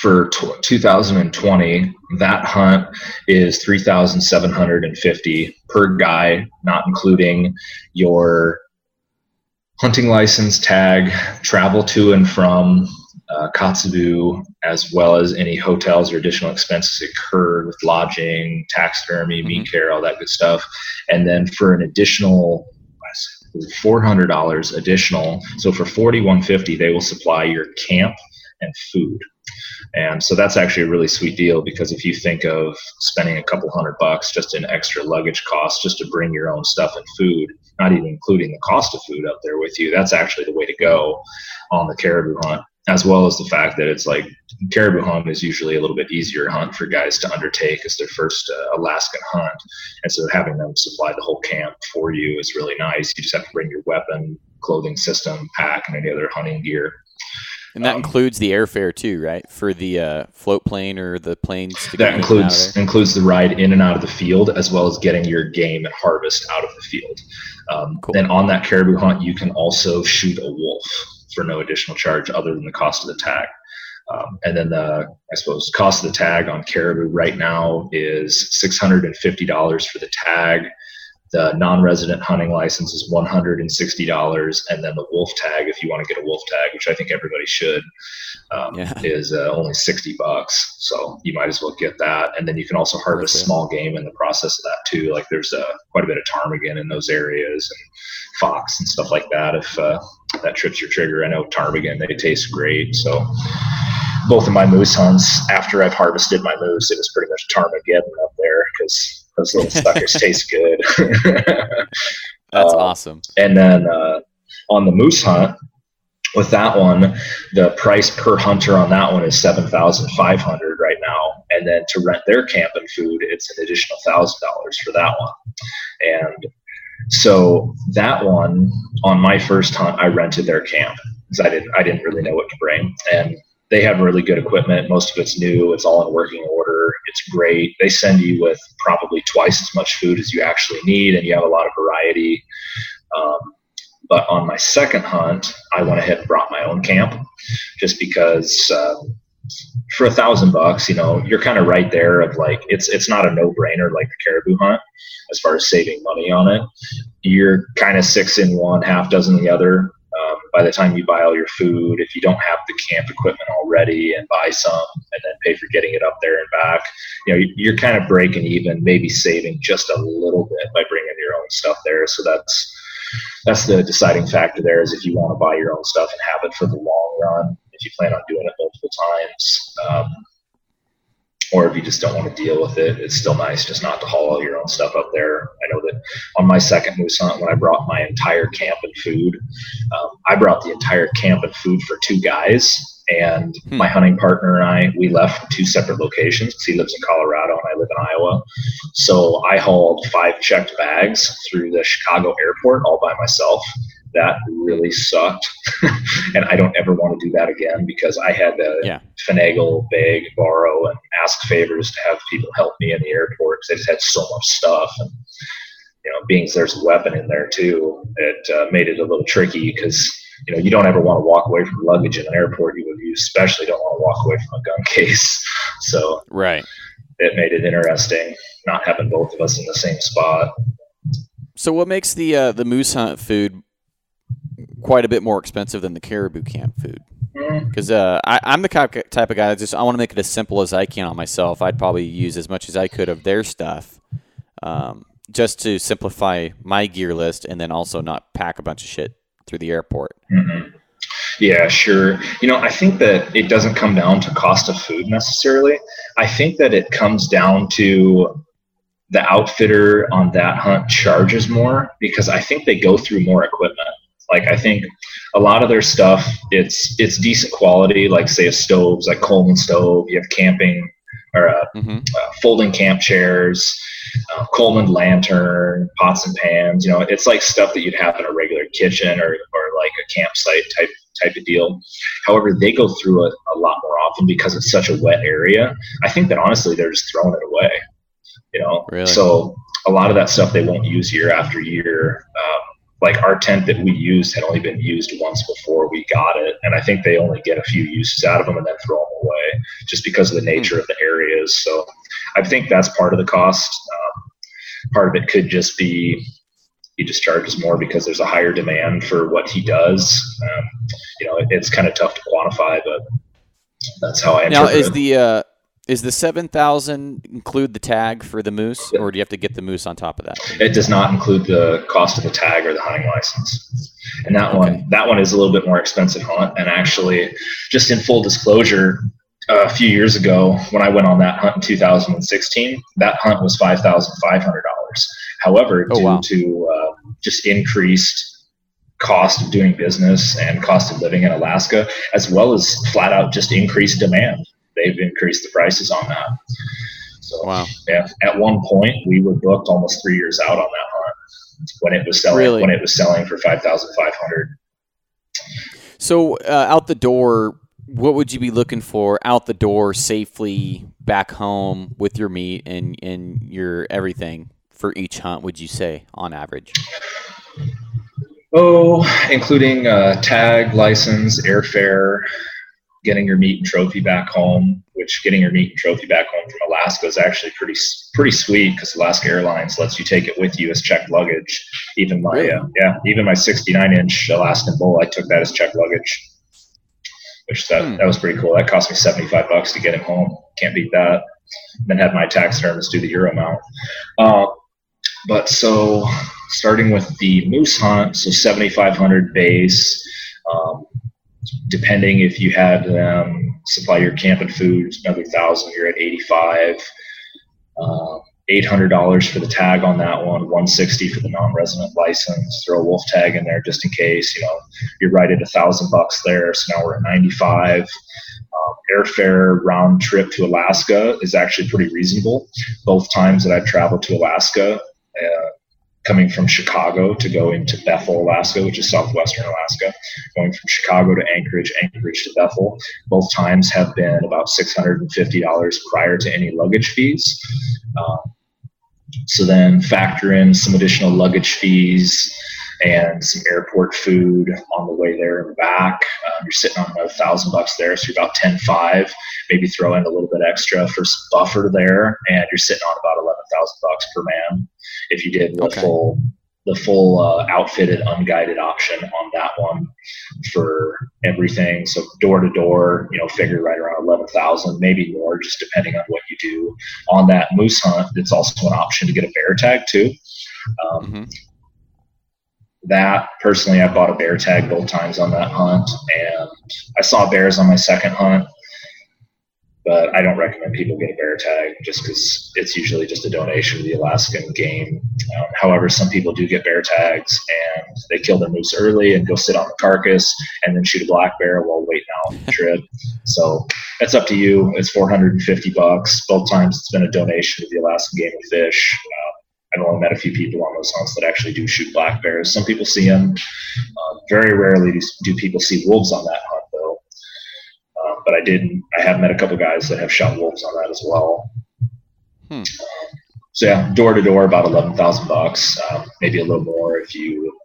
for t- 2020, that hunt is 3,750 per guy, not including your hunting license, tag, travel to and from uh, Kotzebue, as well as any hotels or additional expenses incurred with lodging, taxidermy, mm-hmm. meat care, all that good stuff. And then for an additional $400 additional, so for 4150 they will supply your camp and food. And so that's actually a really sweet deal because if you think of spending a couple hundred bucks just in extra luggage costs just to bring your own stuff and food, not even including the cost of food up there with you, that's actually the way to go on the caribou hunt. As well as the fact that it's like caribou hunt is usually a little bit easier hunt for guys to undertake as their first uh, Alaskan hunt. And so having them supply the whole camp for you is really nice. You just have to bring your weapon, clothing system, pack, and any other hunting gear. And that um, includes the airfare too, right? For the uh, float plane or the planes. that includes includes the ride in and out of the field, as well as getting your game and harvest out of the field. Um, cool. Then on that caribou hunt, you can also shoot a wolf for no additional charge, other than the cost of the tag. Um, and then the I suppose cost of the tag on caribou right now is six hundred and fifty dollars for the tag the non-resident hunting license is $160, and then the wolf tag, if you want to get a wolf tag, which I think everybody should, um, yeah. is uh, only 60 bucks. So you might as well get that, and then you can also harvest okay. small game in the process of that too. Like there's uh, quite a bit of ptarmigan in those areas, and fox and stuff like that. If uh, that trips your trigger, I know ptarmigan they taste great. So both of my moose hunts, after I've harvested my moose, it was pretty much ptarmigan up there because those little [LAUGHS] suckers taste good. [LAUGHS] That's uh, awesome. And then uh, on the moose hunt, with that one, the price per hunter on that one is seven thousand five hundred right now, and then to rent their camp and food, it's an additional thousand dollars for that one. And so that one on my first hunt, I rented their camp because I didn't I didn't really know what to bring, and they have really good equipment. Most of it's new. It's all in working order. It's great. They send you with probably twice as much food as you actually need, and you have a lot of variety. Um, but on my second hunt, I went ahead and brought my own camp, just because uh, for a thousand bucks, you know, you're kind of right there. Of like, it's it's not a no brainer like the caribou hunt as far as saving money on it. You're kind of six in one, half dozen the other by the time you buy all your food, if you don't have the camp equipment already and buy some and then pay for getting it up there and back, you know, you're kind of breaking even, maybe saving just a little bit by bringing your own stuff there. So that's that's the deciding factor there is if you want to buy your own stuff and have it for the long run, if you plan on doing it multiple times. Um, or if you just don't want to deal with it, it's still nice just not to haul all your own stuff up there. I know that on my second moose hunt, when I brought my entire camp and food, um, I brought the entire camp and food for two guys. And hmm. my hunting partner and I, we left two separate locations because he lives in Colorado and I live in Iowa. So I hauled five checked bags through the Chicago airport all by myself that really sucked. [LAUGHS] and I don't ever want to do that again because I had to yeah. finagle, beg, borrow, and ask favors to have people help me in the airport because I just had so much stuff. And, you know, being there's a weapon in there too, it uh, made it a little tricky because, you know, you don't ever want to walk away from luggage in an airport. You, you especially don't want to walk away from a gun [LAUGHS] case. So, right. It made it interesting not having both of us in the same spot. So, what makes the uh, the moose hunt food quite a bit more expensive than the caribou camp food. Because uh, I'm the type of guy that just I want to make it as simple as I can on myself. I'd probably use as much as I could of their stuff, um, just to simplify my gear list, and then also not pack a bunch of shit through the airport. Mm-hmm. Yeah, sure. You know, I think that it doesn't come down to cost of food necessarily. I think that it comes down to the outfitter on that hunt charges more because I think they go through more equipment. Like I think a lot of their stuff, it's it's decent quality. Like say a stoves, like Coleman stove. You have camping or uh, mm-hmm. uh, folding camp chairs, uh, Coleman lantern, pots and pans. You know, it's like stuff that you'd have in a regular kitchen or or like a campsite type type of deal. However, they go through it a lot more often because it's such a wet area. I think that honestly, they're just throwing it away. You know, really? so a lot of that stuff they won't use year after year. Um, like our tent that we used had only been used once before we got it, and I think they only get a few uses out of them and then throw them away just because of the nature of the areas. So I think that's part of the cost. Um, part of it could just be he just charges more because there's a higher demand for what he does. Um, you know, it, it's kind of tough to quantify, but that's how I. Now, is it. the uh, is the seven thousand include the tag for the moose, or do you have to get the moose on top of that? It does not include the cost of the tag or the hunting license. And that okay. one, that one is a little bit more expensive hunt. And actually, just in full disclosure, a few years ago when I went on that hunt in 2016, that hunt was five thousand five hundred dollars. However, oh, due wow. to uh, just increased cost of doing business and cost of living in Alaska, as well as flat out just increased demand, they've increased the prices on that. So, wow. yeah, at one point we were booked almost three years out on that hunt when it was selling really? when it was selling for five thousand five hundred. So uh, out the door, what would you be looking for out the door safely back home with your meat and and your everything for each hunt, would you say, on average? Oh, including uh, tag, license, airfare, getting your meat and trophy back home. Which getting your meat and trophy back home from Alaska is actually pretty pretty sweet because Alaska Airlines lets you take it with you as checked luggage. Even my really? uh, yeah, even my 69 inch Alaskan bull, I took that as checked luggage, which that hmm. that was pretty cool. That cost me 75 bucks to get him home. Can't beat that. Then had my tax taxidermist do the euro mount. Uh, but so starting with the moose hunt, so 7,500 base. Um, depending if you had them supply your camp and food, another thousand, you're at 85. Uh, $800 for the tag on that one, 160 for the non-resident license. Throw a wolf tag in there just in case. You know, you're right at a thousand bucks there. So now we're at 95. Um, airfare round trip to Alaska is actually pretty reasonable. Both times that I've traveled to Alaska, uh, coming from Chicago to go into Bethel, Alaska, which is southwestern Alaska, going from Chicago to Anchorage, Anchorage to Bethel. Both times have been about $650 prior to any luggage fees. Um, so then factor in some additional luggage fees and some airport food on the way there and back. Um, you're sitting on about a thousand bucks there, so you're about ten five. Maybe throw in a little bit extra for some buffer there, and you're sitting on about eleven thousand bucks per man if you did the okay. full the full uh, outfitted unguided option on that one for everything. So door to door, you know, figure right around eleven thousand, maybe more, just depending on what you do. On that moose hunt, it's also an option to get a bear tag too. Um, mm-hmm. That personally, I bought a bear tag both times on that hunt, and I saw bears on my second hunt but I don't recommend people get a bear tag just because it's usually just a donation to the Alaskan game. Um, however, some people do get bear tags and they kill their moose early and go sit on the carcass and then shoot a black bear while waiting out the trip. So that's up to you. It's 450 bucks. Both times it's been a donation to the Alaskan Game and Fish. Uh, I've only met a few people on those hunts that actually do shoot black bears. Some people see them. Uh, very rarely do, do people see wolves on that hunt though. but I did. I have met a couple guys that have shot wolves on that as well. Hmm. So yeah, door to door, about eleven thousand bucks, um, maybe a little more if you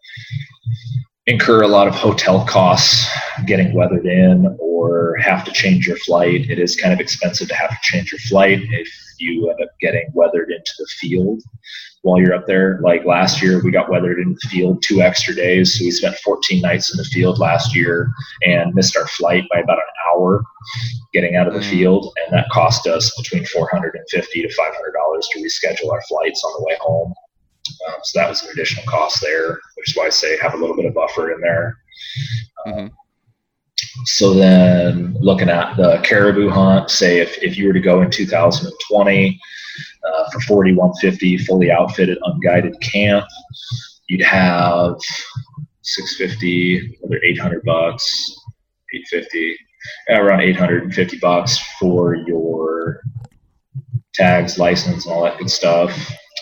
incur a lot of hotel costs getting weathered in or have to change your flight. It is kind of expensive to have to change your flight if you end up getting weathered into the field while you're up there. Like last year, we got weathered in the field two extra days. So we spent 14 nights in the field last year and missed our flight by about an hour getting out of the mm. field. And that cost us between 450 to $500 to reschedule our flights on the way home. Um, so that was an additional cost there, which is why I say have a little bit of buffer in there. Mm-hmm. So then looking at the caribou hunt, say if, if you were to go in 2020, uh, for 4150 fully outfitted unguided camp you'd have 650, another 800 bucks, 850, yeah, around 850 bucks for your tags, license, and all that good stuff.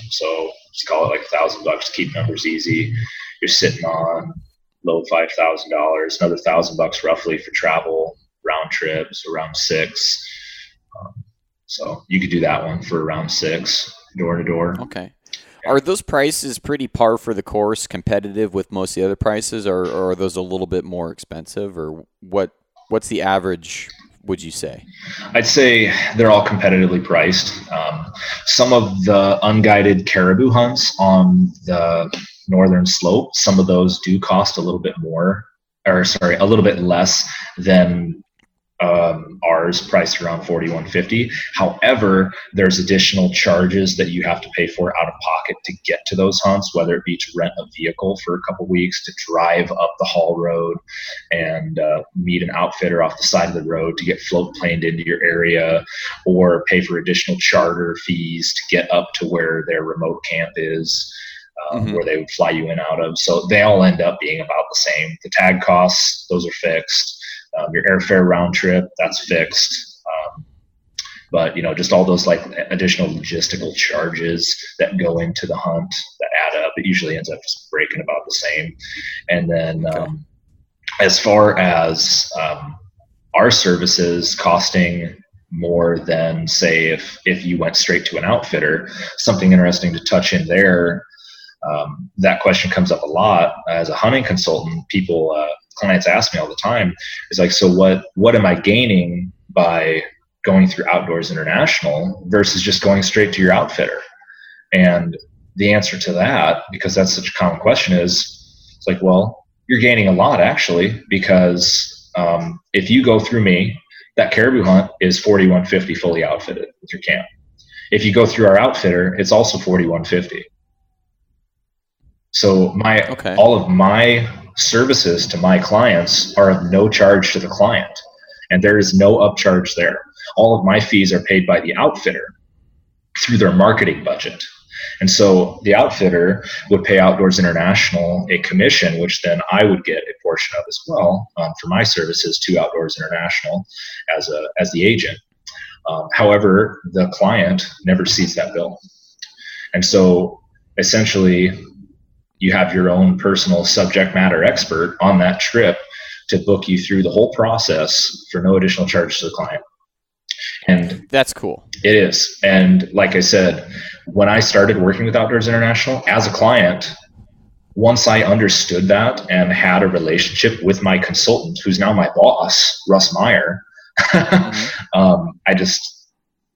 So just call it like a thousand bucks to keep numbers easy. You're sitting on low five thousand dollars, another thousand bucks roughly for travel round trips, around six. Um, so you could do that one for around six, door to door. Okay. Are those prices pretty par for the course, competitive with most of the other prices, or, or are those a little bit more expensive, or what? What's the average? Would you say? I'd say they're all competitively priced. Um, some of the unguided caribou hunts on the northern slope, some of those do cost a little bit more, or sorry, a little bit less than um, ours priced around 4150 however there's additional charges that you have to pay for out of pocket to get to those hunts whether it be to rent a vehicle for a couple weeks to drive up the haul road and uh, meet an outfitter off the side of the road to get float planed into your area or pay for additional charter fees to get up to where their remote camp is um, mm-hmm. where they would fly you in out of so they all end up being about the same the tag costs those are fixed um, your airfare round trip, that's fixed. Um, but you know, just all those like additional logistical charges that go into the hunt that add up. It usually ends up just breaking about the same. And then okay. um, as far as um, our services costing more than say if if you went straight to an outfitter, something interesting to touch in there. Um, that question comes up a lot as a hunting consultant. People uh, clients ask me all the time is like, so what what am I gaining by going through Outdoors International versus just going straight to your outfitter? And the answer to that, because that's such a common question, is it's like, well, you're gaining a lot actually, because um, if you go through me, that caribou hunt is 4150 fully outfitted with your camp. If you go through our outfitter, it's also 4150. So my okay. all of my services to my clients are of no charge to the client, and there is no upcharge there. All of my fees are paid by the outfitter through their marketing budget. And so the outfitter would pay Outdoors International a commission, which then I would get a portion of as well um, for my services to Outdoors International as a as the agent. Um, however, the client never sees that bill, and so essentially you have your own personal subject matter expert on that trip to book you through the whole process for no additional charge to the client. And that's cool. It is. And like I said, when I started working with Outdoors International as a client, once I understood that and had a relationship with my consultant, who's now my boss, Russ Meyer, mm-hmm. [LAUGHS] um, I just,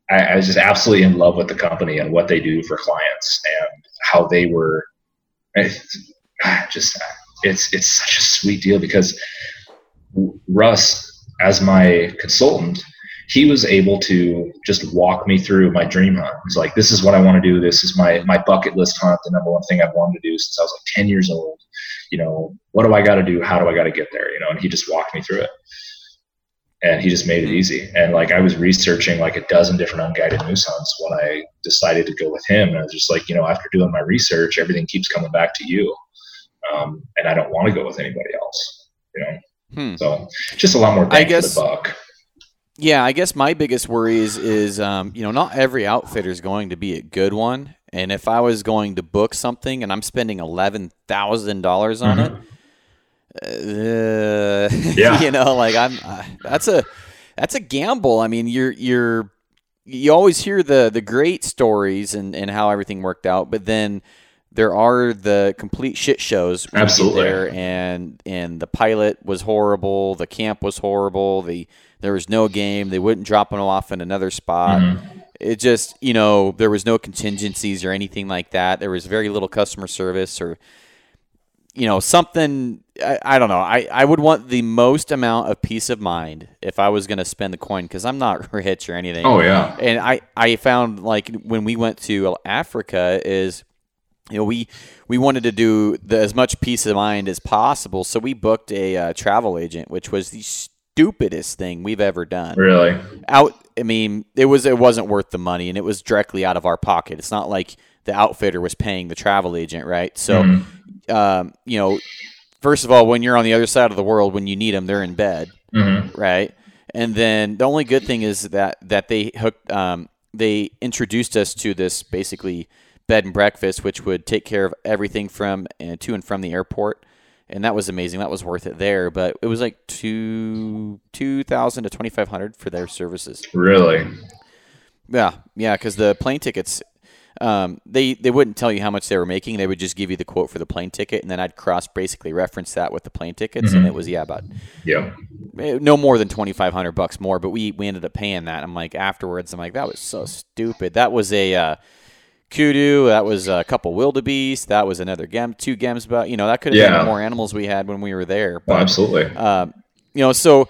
I, I was just absolutely in love with the company and what they do for clients and how they were it's just it's it's such a sweet deal because Russ, as my consultant, he was able to just walk me through my dream hunt. He's like, "This is what I want to do. This is my my bucket list hunt. The number one thing I've wanted to do since I was like ten years old. You know, what do I got to do? How do I got to get there? You know?" And he just walked me through it and he just made it easy. And like I was researching like a dozen different unguided moose hunts when I decided to go with him. And I was just like, you know, after doing my research, everything keeps coming back to you, um, and I don't want to go with anybody else. You know, hmm. so just a lot more bang I guess, for the buck. Yeah, I guess my biggest worry is is um, you know not every outfitter is going to be a good one. And if I was going to book something and I'm spending eleven thousand dollars on mm-hmm. it, uh, [LAUGHS] yeah. you know, like I'm. Uh, that's a that's a gamble. I mean, you're you're you always hear the the great stories and and how everything worked out, but then there are the complete shit shows absolutely there and and the pilot was horrible the camp was horrible the there was no game they wouldn't drop them off in another spot mm-hmm. it just you know there was no contingencies or anything like that there was very little customer service or you know, something I, I, don't know. I, I would want the most amount of peace of mind if I was going to spend the coin because I'm not [LAUGHS] rich or anything. Oh yeah. And I I found like when we went to Africa is you know we we wanted to do the, as much peace of mind as possible, so we booked a uh, travel agent, which was the stupidest thing we've ever done. Really? Out. I mean, it was it wasn't worth the money, and it was directly out of our pocket. It's not like the outfitter was paying the travel agent, right? So. Mm-hmm um, you know, first of all, when you're on the other side of the world, when you need them, they're in bed, Mm-hmm. right? And then the only good thing is that that they hooked, um, they introduced us to this basically bed and breakfast, which would take care of everything from and to and from the airport, and that was amazing. That was worth it there, but it was like two two thousand to twenty five hundred for their services. Really? Yeah, yeah, because the plane tickets, um, they they wouldn't tell you how much they were making. They would just give you the quote for the plane ticket, and then I'd cross basically reference that with the plane tickets, and Mhm. it was yeah about Yep. eh, no more than twenty five hundred bucks more. But we we ended up paying that. I'm like afterwards, I'm like that was so stupid. That was a uh, kudu. That was a couple wildebeest. That was another gem, two gemsbok. You know that could have Yeah. been more animals we had when we were there. Oh, absolutely. um, you know, so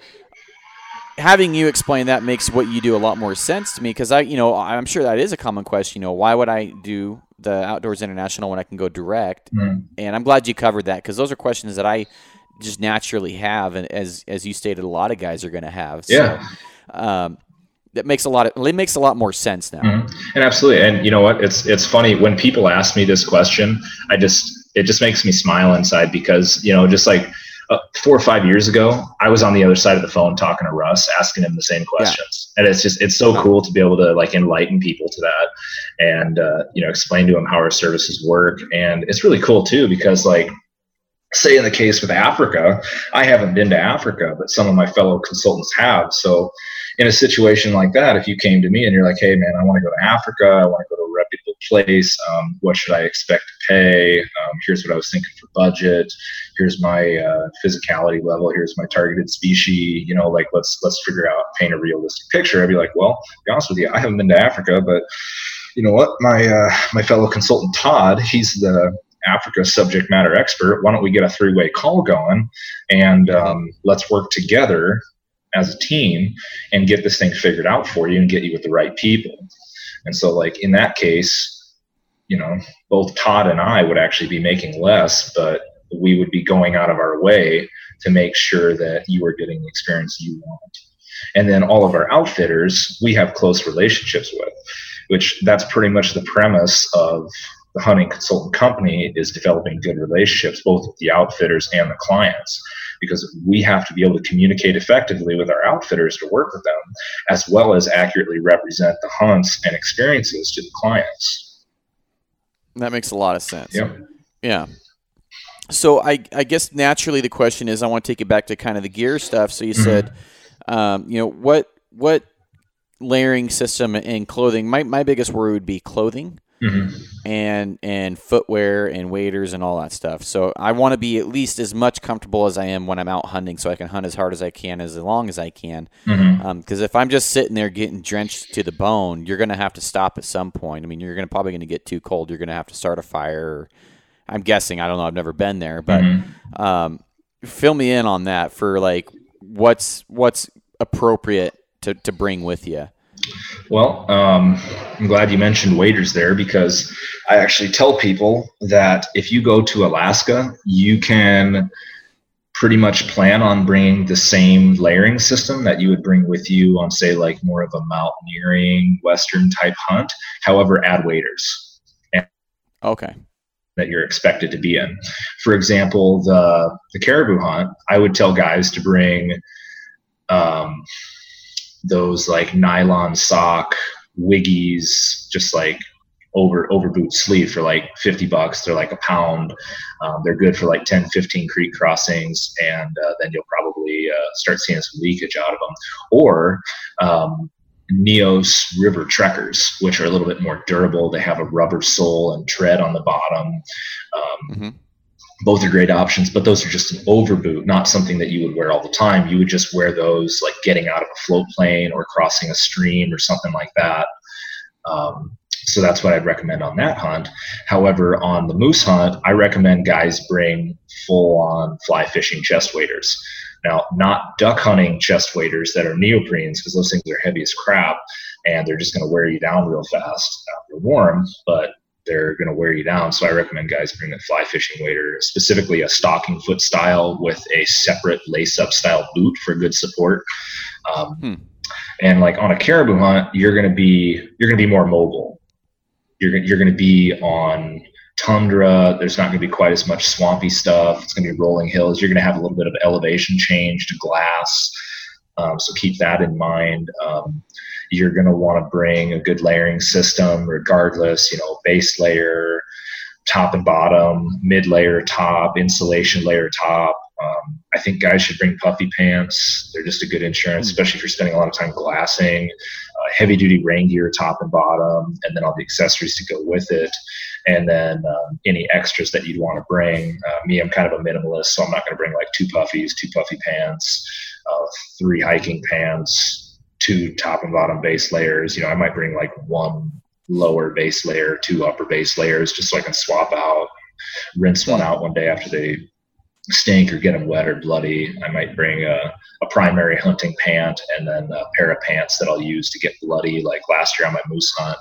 having you explain that makes what you do a lot more sense to me because I, you know, I'm sure that is a common question. You know, why would I do the Outdoors International when I can go direct? Mhm. And I'm glad you covered that because those are questions that I just naturally have, and as as you stated, a lot of guys are going to have. So, Yeah. Um, that makes a lot of it makes a lot more sense now. Mhm. And absolutely. And you know what? It's it's funny when people ask me this question. I just it just makes me smile inside because you know just like uh, four or five years ago, I was on the other side of the phone talking to Russ, asking him the same questions. And it's just it's so cool to be able to like enlighten people to that, and uh, you know explain to them how our services work. And it's really cool too because like say in the case with Africa, I haven't been to Africa, but some of my fellow consultants have. So in a situation like that, if you came to me and you're like, "Hey, man, I want to go to Africa. I want to go to a reputable place. Um, what should I expect to pay? Um, here's what I was thinking for budget. Here's my uh, physicality level. Here's my targeted species. You know, like let's let's figure out paint a realistic picture." I'd be like, "Well, be honest with you, I haven't been to Africa, but you know what? My uh, my fellow consultant Todd, he's the Africa subject matter expert. Why don't we get a three way call going and um, let's work together as a team and get this thing figured out for you and get you with the right people. And so, like in that case, you know, both Todd and I would actually be making less, but we would be going out of our way to make sure that you are getting the experience you want. And then all of our outfitters, we have close relationships with, which that's pretty much the premise of the hunting consultant company is developing good relationships both with the outfitters and the clients because we have to be able to communicate effectively with our outfitters to work with them as well as accurately represent the hunts and experiences to the clients That makes a lot of sense. Yep. Yeah. So I, I guess naturally the question is I want to take it back to kind of the gear stuff. So you Mhm. said, um, you know, what what layering system and clothing? My, my biggest worry would be clothing Mhm. and and footwear and waders and all that stuff. So I want to be at least as much comfortable as I am when I'm out hunting, so I can hunt as hard as I can, as long as I can. Because if I'm just sitting there getting drenched to the bone, you're going to have to stop at some point. I mean, you're going to probably going to get too cold. You're going to have to start a fire. Or, I'm guessing. I don't know. I've never been there, but Mhm. um, fill me in on that for like what's what's appropriate to, to bring with you. Well, um, I'm glad you mentioned waders there because I actually tell people that if you go to Alaska, you can pretty much plan on bringing the same layering system that you would bring with you on, say, like more of a mountaineering Western type hunt. However, add waders Okay. That you're expected to be in. For example, the the caribou hunt, I would tell guys to bring um, those like nylon sock wiggies, just like over over boot sleeve for like 50 bucks. They're like a pound. Um, they're good for like 10, 15 creek crossings, and uh, then you'll probably uh, start seeing some leakage out of them. Or um, Neos River Trekkers, which are a little bit more durable. They have a rubber sole and tread on the bottom. Um, Mhm. Both are great options, but those are just an overboot, not something that you would wear all the time. You would just wear those like getting out of a float plane or crossing a stream or something like that. Um, so that's what I'd recommend on that hunt. However, on the moose hunt, I recommend guys bring full on fly fishing chest waders. Now, not duck hunting chest waders that are neoprenes because those things are heavy as crap and they're just going to wear you down real fast after warm, but they're going to wear you down. So I recommend guys bring a fly fishing wader, specifically a stocking foot style with a separate lace up style boot for good support. Um, Hmm. And like on a caribou hunt, you're going to be you're going to be more mobile. You're you're going to be on tundra. There's not going to be quite as much swampy stuff. It's going to be rolling hills. You're going to have a little bit of elevation change to glass. Um, so keep that in mind. Um, you're going to want to bring a good layering system, regardless. You know, base layer, top and bottom, mid layer top, insulation layer top. Um, I think guys should bring puffy pants. They're just a good insurance, hmm. especially if you're spending a lot of time glassing. Uh, heavy duty rain gear, top and bottom, and then all the accessories to go with it. And then um, any extras that you'd want to bring. Uh, me, I'm kind of a minimalist, so I'm not going to bring like two puffies, two puffy pants, uh, three hiking pants, two top and bottom base layers. You know, I might bring like one lower base layer, two upper base layers, just so I can swap out, rinse one out one day after they stink or get them wet or bloody. I might bring a, a primary hunting pant and then a pair of pants that I'll use to get bloody. Like last year on my moose hunt,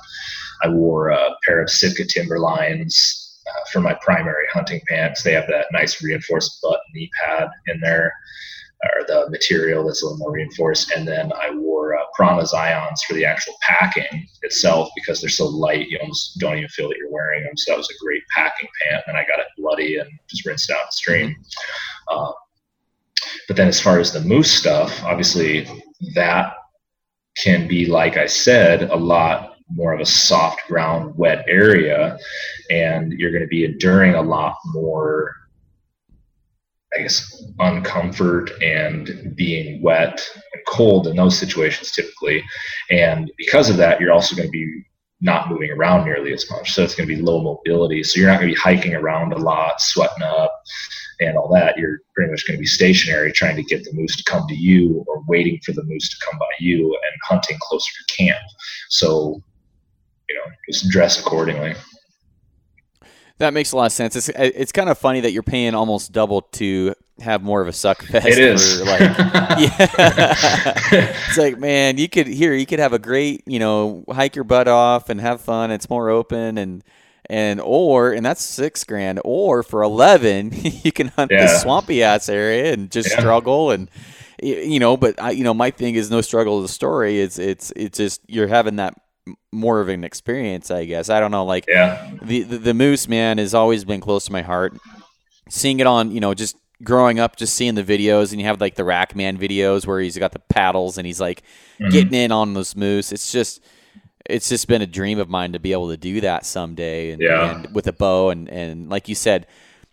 I wore a pair of Sitka Timberlines uh, for my primary hunting pants. They have that nice reinforced butt knee pad in there or the material that's a little more reinforced. And then I wore uh, Prana Zions for the actual packing itself because they're so light, you almost don't even feel that you're wearing them. So that was a great packing pant. And I got it bloody and just rinsed out the stream. Uh, but then as far as the moose stuff, obviously that can be, like I said, a lot more of a soft ground, wet area. And you're going to be enduring a lot more I guess, uncomfort and being wet and cold in those situations typically. And because of that, you're also going to be not moving around nearly as much. So it's going to be low mobility. So you're not going to be hiking around a lot, sweating up, and all that. You're pretty much going to be stationary, trying to get the moose to come to you or waiting for the moose to come by you and hunting closer to camp. So, you know, just dress accordingly. That makes a lot of sense. It's it's kind of funny that you're paying almost double to have more of a suck fest. It is. like, [LAUGHS] yeah. it's like, man, you could here, you could have a great, you know, hike your butt off and have fun. It's more open and and or and that's six grand. Or for eleven, [LAUGHS] you can hunt yeah. the swampy ass area and just yeah. struggle and you know. But I, you know, my thing is no struggle the story. It's it's it's just you're having that more of an experience, I guess. I don't know. Like, yeah, the, the, the moose man has always been close to my heart. Seeing it on, you know, just growing up, just seeing the videos, and you have like the Rack Man videos where he's got the paddles and he's like mm-hmm. getting in on those moose. It's just, it's just been a dream of mine to be able to do that someday, and, yeah. and with a bow, and and like you said,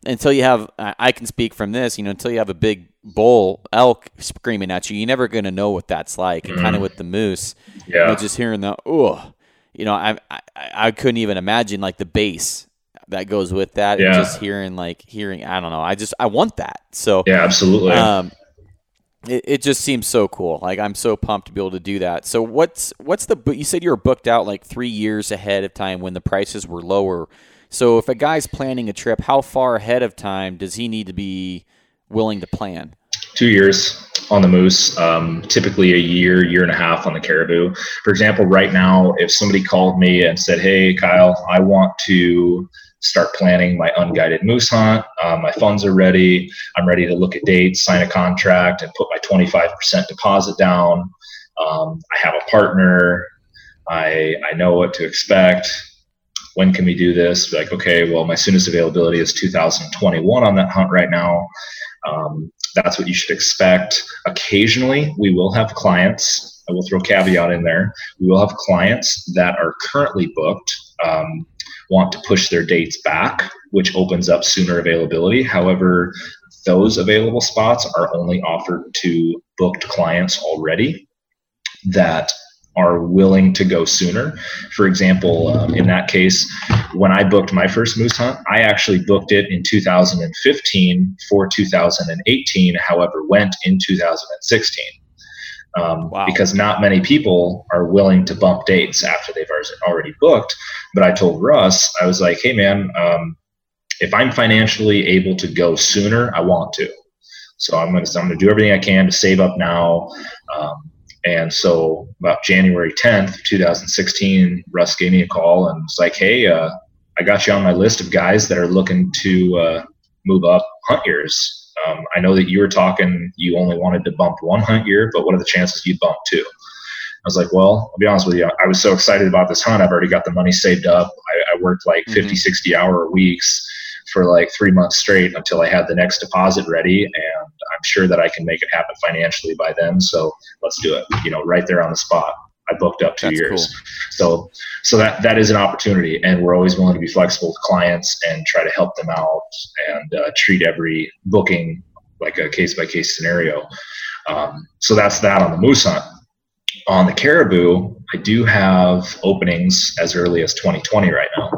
until you have, I can speak from this, you know, until you have a big bull elk screaming at you, you're never going to know what that's like. And mm-hmm. kind of with the moose, yeah, you know, just hearing the oh, you know, I, I I couldn't even imagine like the bass that goes with that, yeah. and just hearing like hearing, I don't know, I just I want that. So yeah, absolutely. Um, it, it just seems so cool. Like I'm so pumped to be able to do that. So what's what's the But you said you were booked out like three years ahead of time when the prices were lower. So if a guy's planning a trip, how far ahead of time does he need to be willing to plan? Two years on the moose, um, typically a year, year and a half on the caribou. For example, right now, if somebody called me and said, Hey, Kyle, I want to start planning my unguided moose hunt. Um, my funds are ready. I'm ready to look at dates, sign a contract, and put my 25% deposit down. Um, I have a partner. I, I know what to expect when can we do this? Like, okay, well, my soonest availability is 2021 on that hunt right now. Um, that's what you should expect. Occasionally, we will have clients. I will throw caveat in there. We will have clients that are currently booked. Um, want to push their dates back, which opens up sooner availability. However, those available spots are only offered to booked clients already that are willing to go sooner. For example, um, in that case, when I booked my first moose hunt, I actually booked it in 2015 for 2018, however, went in 2016. Um, wow. Because not many people are willing to bump dates after they've already booked. But I told Russ, I was like, hey, man, um, if I'm financially able to go sooner, I want to. So I'm going to I'm going to do everything I can to save up now. Um, and so about January 10th, 2016, Russ gave me a call and was like, Hey, uh, I got you on my list of guys that are looking to uh, move up hunt years. Um, I know that you were talking, you only wanted to bump one hunt year, but what are the chances you bump two? I was like, well, I'll be honest with you. I was so excited about this hunt. I've already got the money saved up. I, I worked like 50, mm-hmm. 60 hour weeks for like three months straight until I had the next deposit ready. And I'm sure that I can make it happen financially by then. So let's do it, you know, right there on the spot. I booked up two That's years. Cool. So, so that, that is an opportunity and we're always willing to be flexible with clients and try to help them out and uh, treat every booking like a case by case scenario. Um, so that's that on the moose hunt. On the caribou, I do have openings as early as 2020 right now.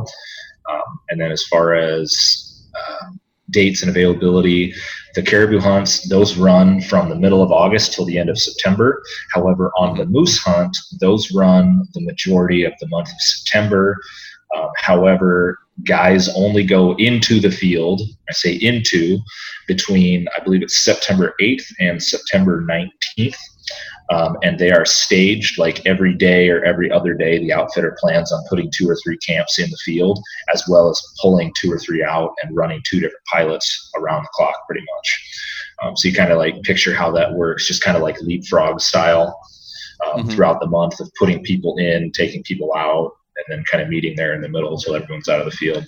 Um, and then as far as uh, dates and availability, the caribou hunts, those run from the middle of August till the end of September. However, on the moose hunt, those run the majority of the month of September. Um, however, guys only go into the field, I say into, between, I believe it's September 8th and September 19th. Um, and they are staged like every day or every other day. The outfitter plans on putting two or three camps in the field, as well as pulling two or three out and running two different pilots around the clock, pretty much. Um, so you kind of like picture how that works, just kind of like leapfrog style um, mm-hmm. throughout the month of putting people in, taking people out, and then kind of meeting there in the middle until everyone's out of the field.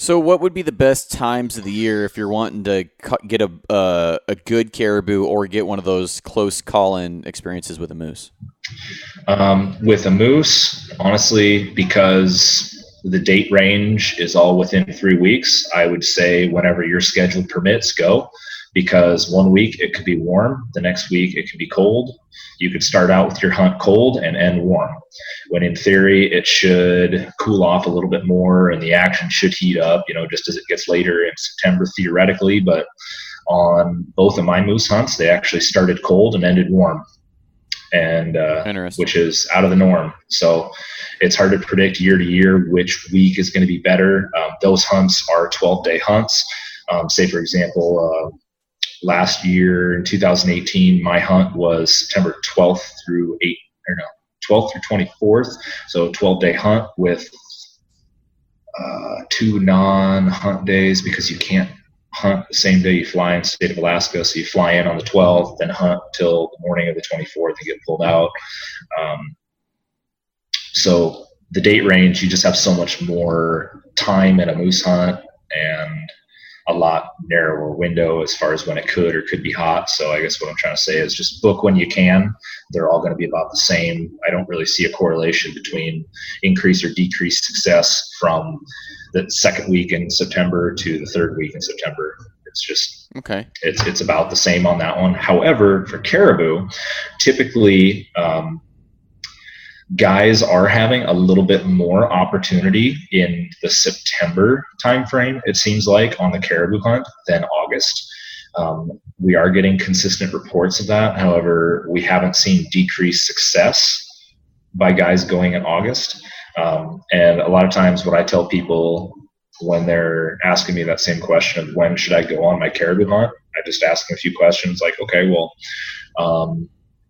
So, what would be the best times of the year if you're wanting to get a uh, a good caribou or get one of those close call-in experiences with a moose? Um, with a moose, honestly, because the date range is all within three weeks, I would say whenever your schedule permits, go because one week it could be warm, the next week it could be cold. You could start out with your hunt cold and end warm, when in theory it should cool off a little bit more and the action should heat up, you know, just as it gets later in September theoretically. But on both of my moose hunts, they actually started cold and ended warm. And uh, which is out of the norm. So it's hard to predict year to year which week is going to be better. Um, those hunts are 12 day hunts. Um, say, for example, uh, last year in 2018, my hunt was September 12th through 8 or no 12th through 24th, so 12 day hunt with uh, two non-hunt days because you can't hunt the same day you fly in state of Alaska. So you fly in on the 12th, then hunt till the morning of the 24th and get pulled out. Um, so the date range, you just have so much more time in a moose hunt and a lot narrower window as far as when it could or could be hot. So I guess what I'm trying to say is just book when you can. They're all going to be about the same. I don't really see a correlation between increase or decreased success from the second week in September to the third week in September. It's just okay. It's it's about the same on that one. However, for caribou, typically um, guys are having a little bit more opportunity in the September timeframe, it seems like, on the caribou hunt than August. Um, we are getting consistent reports of that. However, we haven't seen decreased success by guys going in August. Um, and a lot of times, what I tell people when they're asking me that same question of when should I go on my caribou hunt, I just ask them a few questions like, okay, well, um,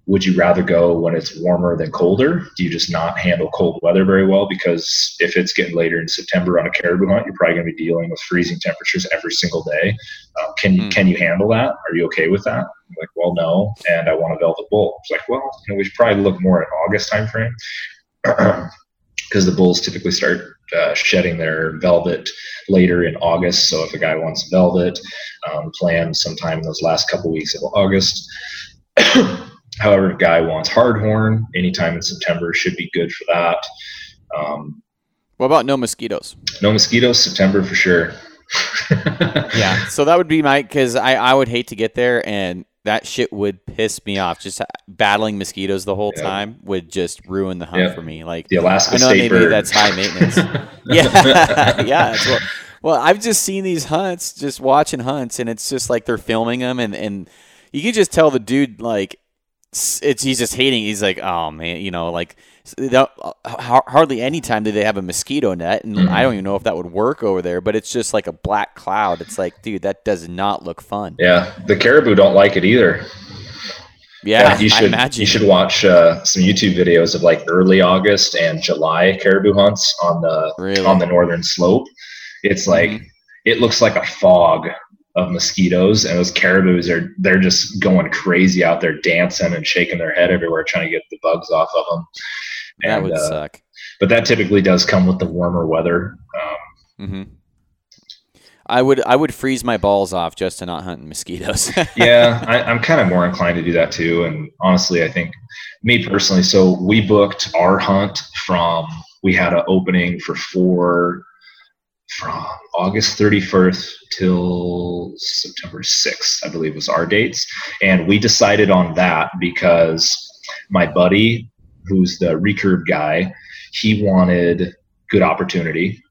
would you rather go when it's warmer than colder? Do you just not handle cold weather very well? Because if it's getting later in September on a caribou hunt, you're probably going to be dealing with freezing temperatures every single day. Um, can you mm. can you handle that? Are you okay with that? I'm like, well, no, and I want a velvet bull. It's like, well, you know, we should probably look more at August timeframe [CLEARS THROAT] because the bulls typically start uh, shedding their velvet later in August. So if a guy wants velvet, um, plan sometime in those last couple weeks of August. [CLEARS THROAT] However, a guy wants hardhorn, anytime in September should be good for that. Um, what about no mosquitoes? No mosquitoes, September for sure. [LAUGHS] yeah, so that would be my because I, I would hate to get there and that shit would piss me off. Just battling mosquitoes the whole time would just ruin the hunt for me. Like the Alaska I know State maybe bird. that's high maintenance. [LAUGHS] yeah, [LAUGHS] yeah. Well, well, I've just seen these hunts, just watching hunts, and it's just like they're filming them, and and you can just tell the dude like it's he's just hating. He's like, oh man, you know, like hardly any time do they have a mosquito net, and mm-hmm. I don't even know if that would work over there. But it's just like a black cloud. It's like, dude, that does not look fun. Yeah, the caribou don't like it either. Yeah, yeah you should you should watch uh, some YouTube videos of like early August and July caribou hunts on the really? on the northern slope. It's like mm-hmm. it looks like a fog of mosquitoes and those caribous are they're just going crazy out there dancing and shaking their head everywhere trying to get the bugs off of them and, that would uh, suck but that typically does come with the warmer weather um, mm-hmm. I would I would freeze my balls off just to not hunt mosquitoes. [LAUGHS] yeah, I, am kind of more inclined to do that too. And honestly, I think me personally, so we booked our hunt from we had an opening for four from August 31st till September 6th, I believe was our dates. And we decided on that because my buddy, who's the recurve guy, he wanted good opportunity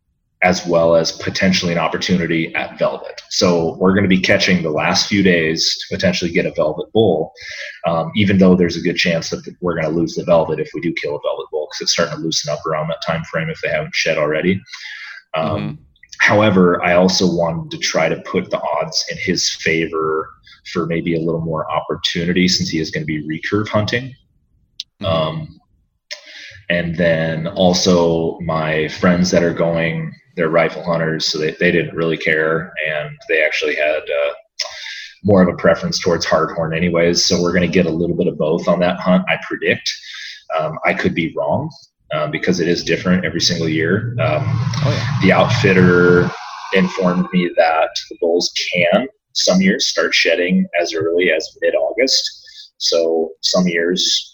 as well as potentially an opportunity at velvet. So we're going to be catching the last few days to potentially get a velvet bull, um, even though there's a good chance that we're going to lose the velvet if we do kill a velvet bull because it's starting to loosen up around that time frame if they haven't shed already. Um, mm-hmm. However, I also wanted to try to put the odds in his favor for maybe a little more opportunity since he is going to be recurve hunting. Mm-hmm. Um, and then also my friends that are going they're rifle hunters, so they, they didn't really care, and they actually had uh, more of a preference towards hardhorn, anyways. So we're going to get a little bit of both on that hunt. I predict. Um, I could be wrong um, because it is different every single year. Um, oh, yeah. The outfitter informed me that the bulls can some years start shedding as early as mid-August. So some years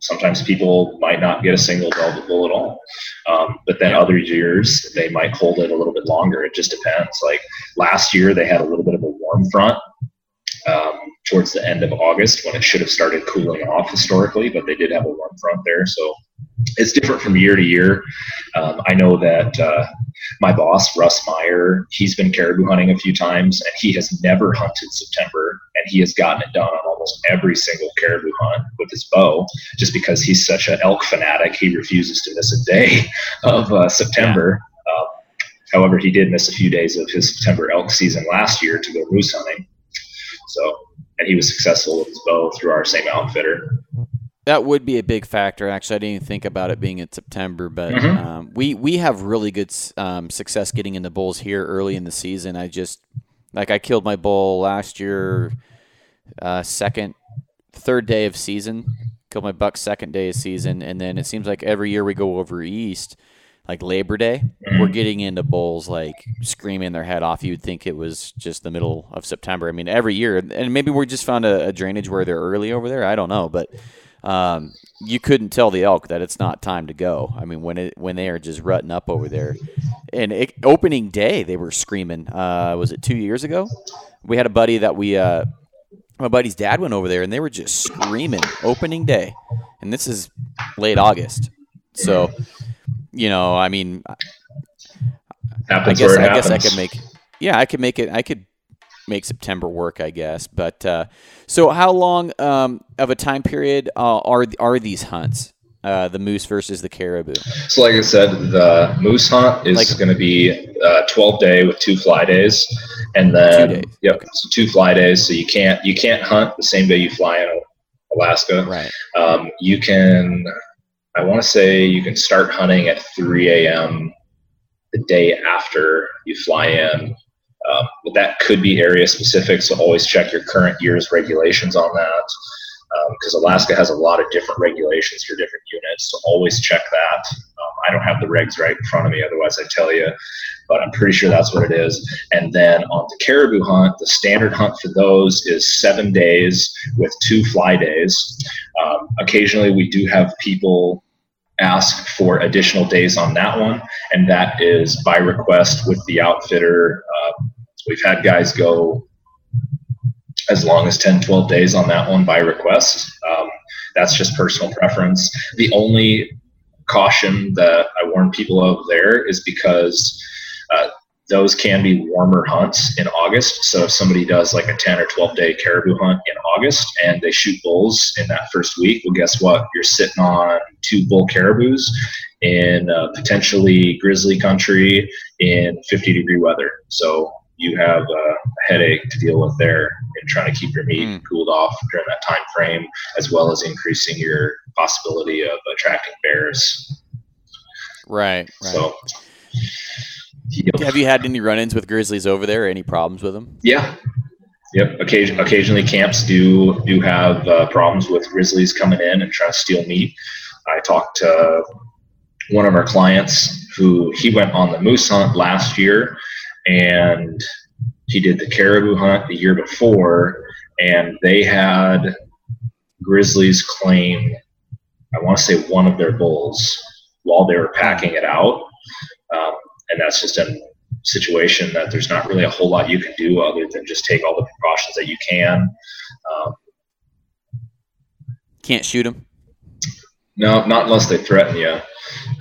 sometimes people might not get a single velvet bull at all. Um, but then other years they might hold it a little bit longer. It just depends. Like last year they had a little bit of a warm front um, towards the end of August when it should have started cooling off historically, but they did have a warm front there. So it's different from year to year. Um, I know that uh, my boss, Russ Meyer, he's been caribou hunting a few times and he has never hunted September and he has gotten it done on almost every single caribou hunt with his bow just because he's such an elk fanatic. He refuses to miss a day [LAUGHS] of uh, September. Um, however, he did miss a few days of his September elk season last year to go moose hunting. So, and he was successful with his bow through our same outfitter. That would be a big factor. Actually, I didn't even think about it being in September, but mm-hmm. um, we we have really good um, success getting into bulls here early in the season. I just like I killed my bull last year, uh, second, third day of season. Killed my buck second day of season, and then it seems like every year we go over east, like Labor Day, we're mm-hmm. getting into bulls like screaming their head off. You'd think it was just the middle of September. I mean, every year, and maybe we just found a, a drainage where they're early over there. I don't know, but um, you couldn't tell the elk that it's not time to go. I mean, when it when they are just rutting up over there, and it, opening day they were screaming. Uh, was it two years ago? We had a buddy that we, uh, my buddy's dad went over there, and they were just screaming opening day, and this is late August. So, you know, I mean, happens I guess I guess I could make. Yeah, I could make it. I could make September work, I guess. But uh, so, how long um, of a time period uh, are are these hunts? Uh, the moose versus the caribou. So, like I said, the moose hunt is like, going to be uh, 12 day with two fly days, and then yep, okay. so two fly days. So you can't you can't hunt the same day you fly in Alaska. Right. Um, you can, I want to say, you can start hunting at 3 a.m. the day after you fly in um, but that could be area specific, so always check your current year's regulations on that because um, Alaska has a lot of different regulations for different units. So always check that. I don't have the regs right in front of me, otherwise I tell you, but I'm pretty sure that's what it is. And then on the caribou hunt, the standard hunt for those is seven days with two fly days. Um, occasionally, we do have people ask for additional days on that one, and that is by request with the outfitter. Uh, we've had guys go as long as 10, 12 days on that one by request. Um, that's just personal preference. The only caution that I warn people of there is because uh, those can be warmer hunts in August. So if somebody does like a 10 or 12 day caribou hunt in August and they shoot bulls in that first week, well, guess what? You're sitting on two bull caribous in uh, potentially grizzly country in 50 degree weather. So you have a headache to deal with there in trying to keep your meat mm. cooled off during that time frame, as well as increasing your possibility of attracting bears. Right. right. So Have you had any run-ins with grizzlies over there? Any problems with them? Yeah. Yep. Occasion, occasionally, camps do do have uh, problems with grizzlies coming in and trying to steal meat. I talked to one of our clients who he went on the moose hunt last year, and he did the caribou hunt the year before, and they had grizzlies claim, I want to say one of their bulls while they were packing it out. Um, and that's just a situation that there's not really a whole lot you can do other than just take all the precautions that you can. Um, Can't shoot them. No, not unless they threaten you.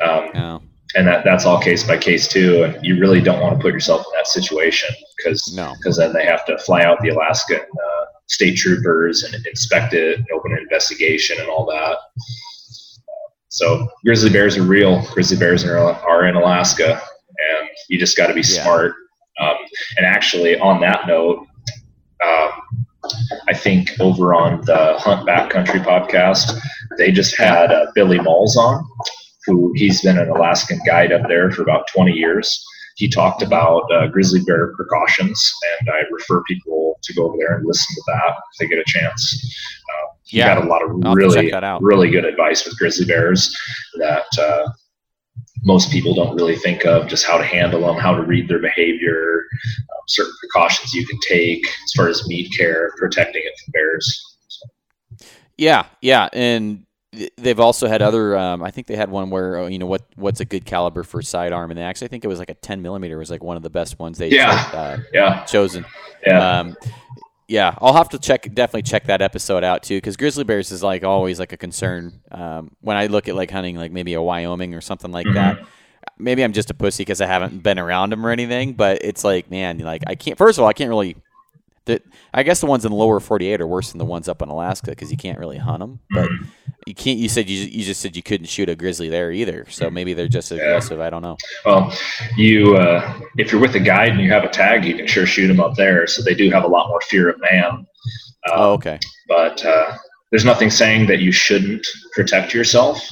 Um, oh. And that, that's all case by case too. And you really don't want to put yourself in that situation because no. Cause then they have to fly out the Alaskan uh, state troopers and inspect it and open an investigation and all that. So grizzly bears are real. Grizzly bears are, are in Alaska, and you just got to be yeah. smart. Um, and actually, on that note, um, I think over on the Hunt Backcountry podcast, they just had uh, Billy Malls on, who he's been an Alaskan guide up there for about 20 years. He talked about uh, grizzly bear precautions, and I refer people to go over there and listen to that if they get a chance. Uh, he yeah, got a lot of really, really good advice with grizzly bears that uh, most people don't really think of just how to handle them, how to read their behavior, um, certain precautions you can take as far as meat care, protecting it from bears. Yeah, yeah, and they've also had other. Um, I think they had one where oh, you know what what's a good caliber for sidearm, and they actually I think it was like a 10 millimeter was like one of the best ones they yeah. uh, yeah. chosen. Yeah. Um, yeah, I'll have to check definitely check that episode out too because grizzly bears is like always like a concern um, when I look at like hunting like maybe a Wyoming or something like mm-hmm. that. Maybe I'm just a pussy because I haven't been around them or anything, but it's like man, like I can't. First of all, I can't really. The, I guess the ones in the lower 48 are worse than the ones up in Alaska because you can't really hunt them. But mm-hmm you can't. You said you, you just said you couldn't shoot a grizzly there either. So maybe they're just aggressive. I don't know. Well, you uh, if you're with a guide and you have a tag, you can sure shoot them up there. So they do have a lot more fear of man. Um, oh, okay. But uh, there's nothing saying that you shouldn't protect yourself,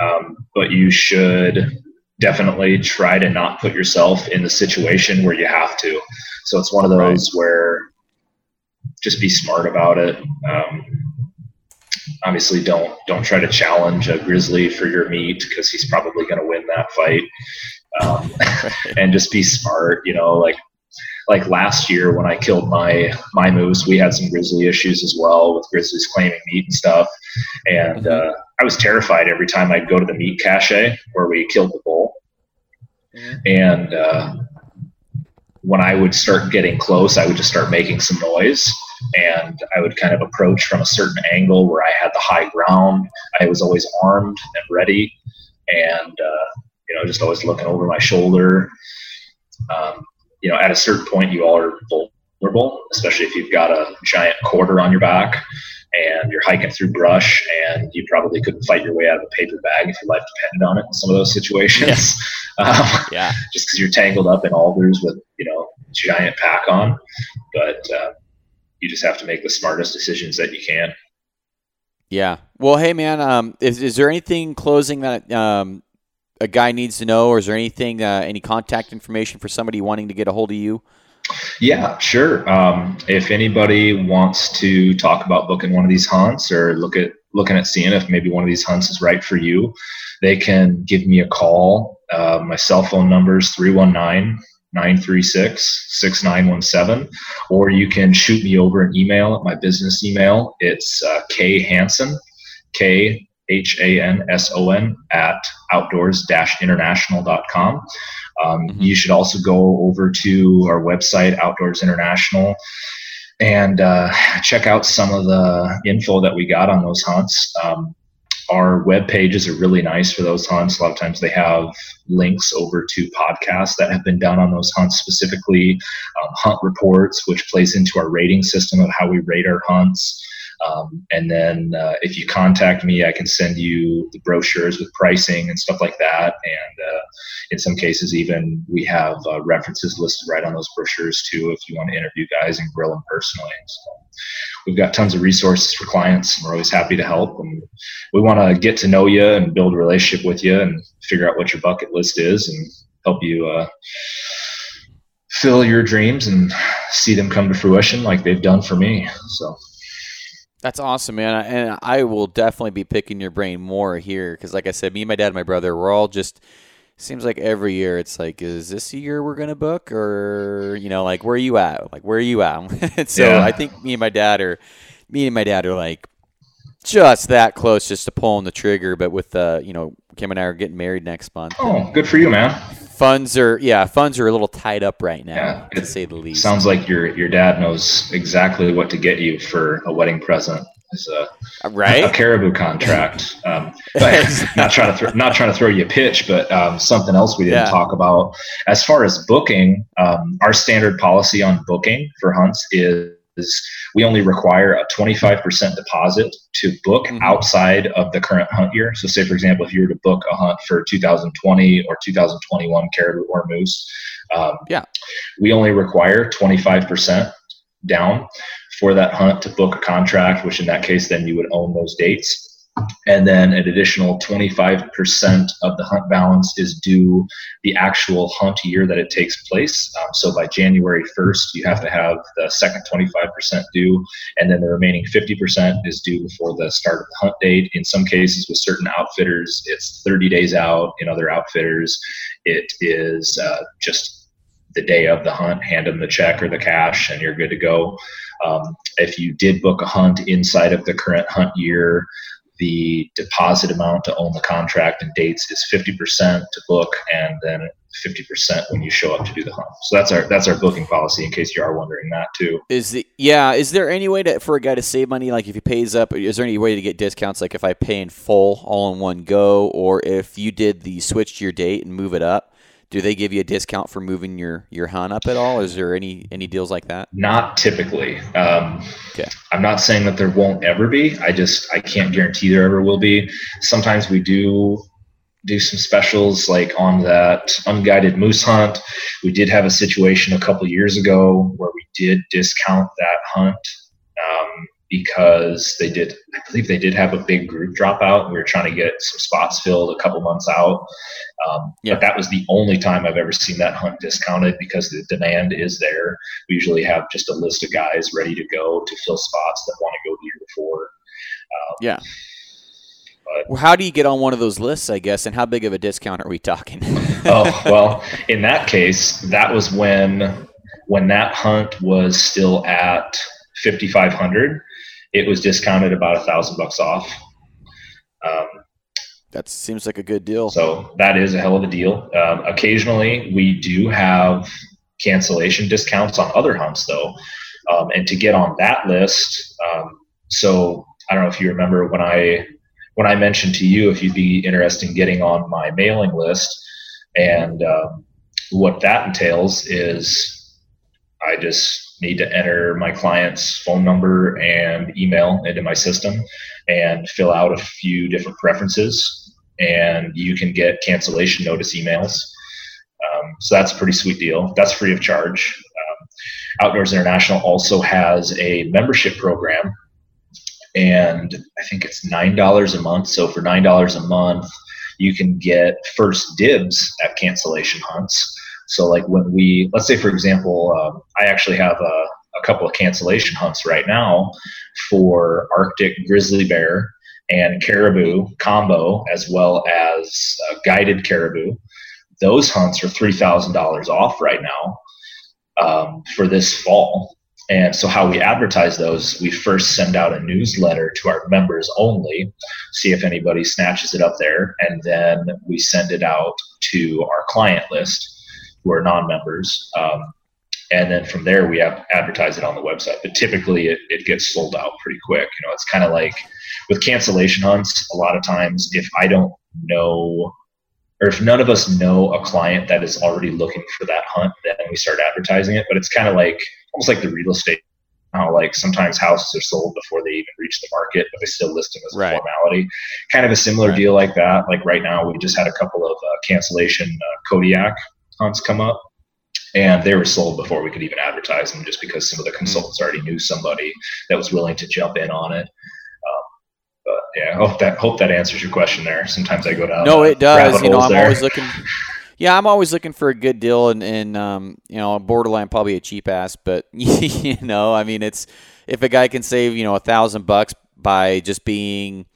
um, but you should definitely try to not put yourself in the situation where you have to. So it's one of those right. where just be smart about it. Um, obviously don't don't try to challenge a grizzly for your meat because he's probably going to win that fight. Um, [LAUGHS] and just be smart you know like like last year when i killed my my moose we had some grizzly issues as well with grizzlies claiming meat and stuff. And mm-hmm. uh, i was terrified every time i'd go to the meat cache where we killed the bull. And uh, when i would start getting close i would just start making some noise and I would kind of approach from a certain angle where I had the high ground. I was always armed and ready, and uh, you know, just always looking over my shoulder. Um, you know, at a certain point, you all are vulnerable, especially if you've got a giant quarter on your back and you're hiking through brush and you probably couldn't fight your way out of a paper bag if your life depended on it in some of those situations. Yeah. [LAUGHS] um, yeah. Just because you're tangled up in alders with, you know, giant pack on. But uh, you just have to make the smartest decisions that you can. Yeah. Well, hey, man, um, is, is there anything closing that um, a guy needs to know, or is there anything, uh, any contact information for somebody wanting to get a hold of you? Yeah, sure. Um, if anybody wants to talk about booking one of these hunts or look at looking at seeing if maybe one of these hunts is right for you, they can give me a call. Uh, my cell phone number is 319 936 6917, or you can shoot me over an email at my business email. It's uh, K Hanson, K H A N S O N, at outdoors international.com. Um, mm-hmm. You should also go over to our website, Outdoors International, and uh, check out some of the info that we got on those hunts. Um, our web pages are really nice for those hunts. A lot of times they have links over to podcasts that have been done on those hunts, specifically um, hunt reports, which plays into our rating system of how we rate our hunts. Um, and then uh, if you contact me, I can send you the brochures with pricing and stuff like that. And uh, in some cases, even we have uh, references listed right on those brochures too, if you want to interview guys and grill them personally. So we've got tons of resources for clients. We're always happy to help, and we want to get to know you and build a relationship with you and figure out what your bucket list is and help you uh, fill your dreams and see them come to fruition like they've done for me. So. That's awesome, man. And I will definitely be picking your brain more here because, like I said, me, and my dad, and my brother, we're all just. Seems like every year it's like, is this the year we're gonna book, or you know, like where are you at? Like where are you at? [LAUGHS] so yeah. I think me and my dad are, me and my dad are like, just that close, just to pulling the trigger. But with uh, you know, Kim and I are getting married next month. Oh, good for you, man. Funds are yeah, funds are a little tied up right now, yeah, to say the least. Sounds like your your dad knows exactly what to get you for a wedding present. Is a right a caribou contract. [LAUGHS] Um, not trying to throw, not trying to throw you a pitch, but um, something else we didn't yeah. talk about as far as booking. Um, our standard policy on booking for hunts is is we only require a 25% deposit to book mm-hmm. outside of the current hunt year. So, say for example, if you were to book a hunt for 2020 or 2021 caribou or moose, um, yeah, we only require 25% down for that hunt to book a contract, which in that case, then you would own those dates and then an additional 25% of the hunt balance is due the actual hunt year that it takes place. Um, so by January 1st, you have to have the second 25% due, and then the remaining 50% is due before the start of the hunt date. In some cases, with certain outfitters, it's 30 days out. In other outfitters, it is uh, just the day of the hunt, hand them the check or the cash, and you're good to go. Um, if you did book a hunt inside of the current hunt year, the deposit amount to own the contract and dates is 50% to book and then 50% when you show up to do the hunt. So that's our that's our booking policy in case you are wondering that too. Is the yeah, is there any way to for a guy to save money like if he pays up is there any way to get discounts like if I pay in full all in one go or if you did the switch to your date and move it up? Do they give you a discount for moving your your hunt up at all? Is there any any deals like that? Not typically. Um, okay. I'm not saying that there won't ever be. I just I can't guarantee there ever will be. Sometimes we do do some specials like on that unguided moose hunt. We did have a situation a couple years ago where we did discount that hunt. Um, because they did i believe they did have a big group dropout we were trying to get some spots filled a couple months out um, yeah. but that was the only time i've ever seen that hunt discounted because the demand is there we usually have just a list of guys ready to go to fill spots that want to go the year before um, yeah but, well, how do you get on one of those lists, I guess, and how big of a discount are we talking? [LAUGHS] oh, [LAUGHS] well, in that case, that was when when that hunt was still at 5500 it was discounted about a thousand bucks off. Um, that seems like a good deal. So that is a hell of a deal. Um, occasionally, we do have cancellation discounts on other hunts, though. Um, and to get on that list, um, so I don't know if you remember when I when I mentioned to you if you'd be interested in getting on my mailing list, and um, what that entails is I just need to enter my client's phone number and email into my system and fill out a few different preferences and you can get cancellation notice emails. Um, so that's a pretty sweet deal. That's free of charge. Um, outdoors international also has a membership program and i think it's nine dollars a month. So for nine dollars a month you can get first dibs at cancellation hunts. So like when we, let's say for example, um, I actually have a, a couple of cancellation hunts right now for Arctic grizzly bear and caribou combo, as well as uh, guided caribou. Those hunts are three thousand dollars off right now um, for this fall. And so, how we advertise those, we first send out a newsletter to our members only, see if anybody snatches it up there, and then we send it out to our client list who are non-members. Um, and then from there we have advertise it on the website. But typically it, it gets sold out pretty quick. You know, it's kind of like with cancellation hunts, a lot of times if I don't know or if none of us know a client that is already looking for that hunt, then we start advertising it. But it's kind of like almost like the real estate. How like sometimes houses are sold before they even reach the market, but they still list them as a right. formality. Kind of a similar right. deal like that. Like right now, we just had a couple of uh, cancellation uh, Kodiak hunts come up and they were sold before we could even advertise them just because some of the hmm. consultants already knew somebody that was willing to jump in on it um, but yeah I hope that hope that answers your question there sometimes i go down no it does you know i'm there. always looking Yeah, I'm always looking for a good deal, and, and um, you know, borderline probably a cheap ass, but [LAUGHS] you know, I mean, it's if a guy can save you know a thousand bucks by just being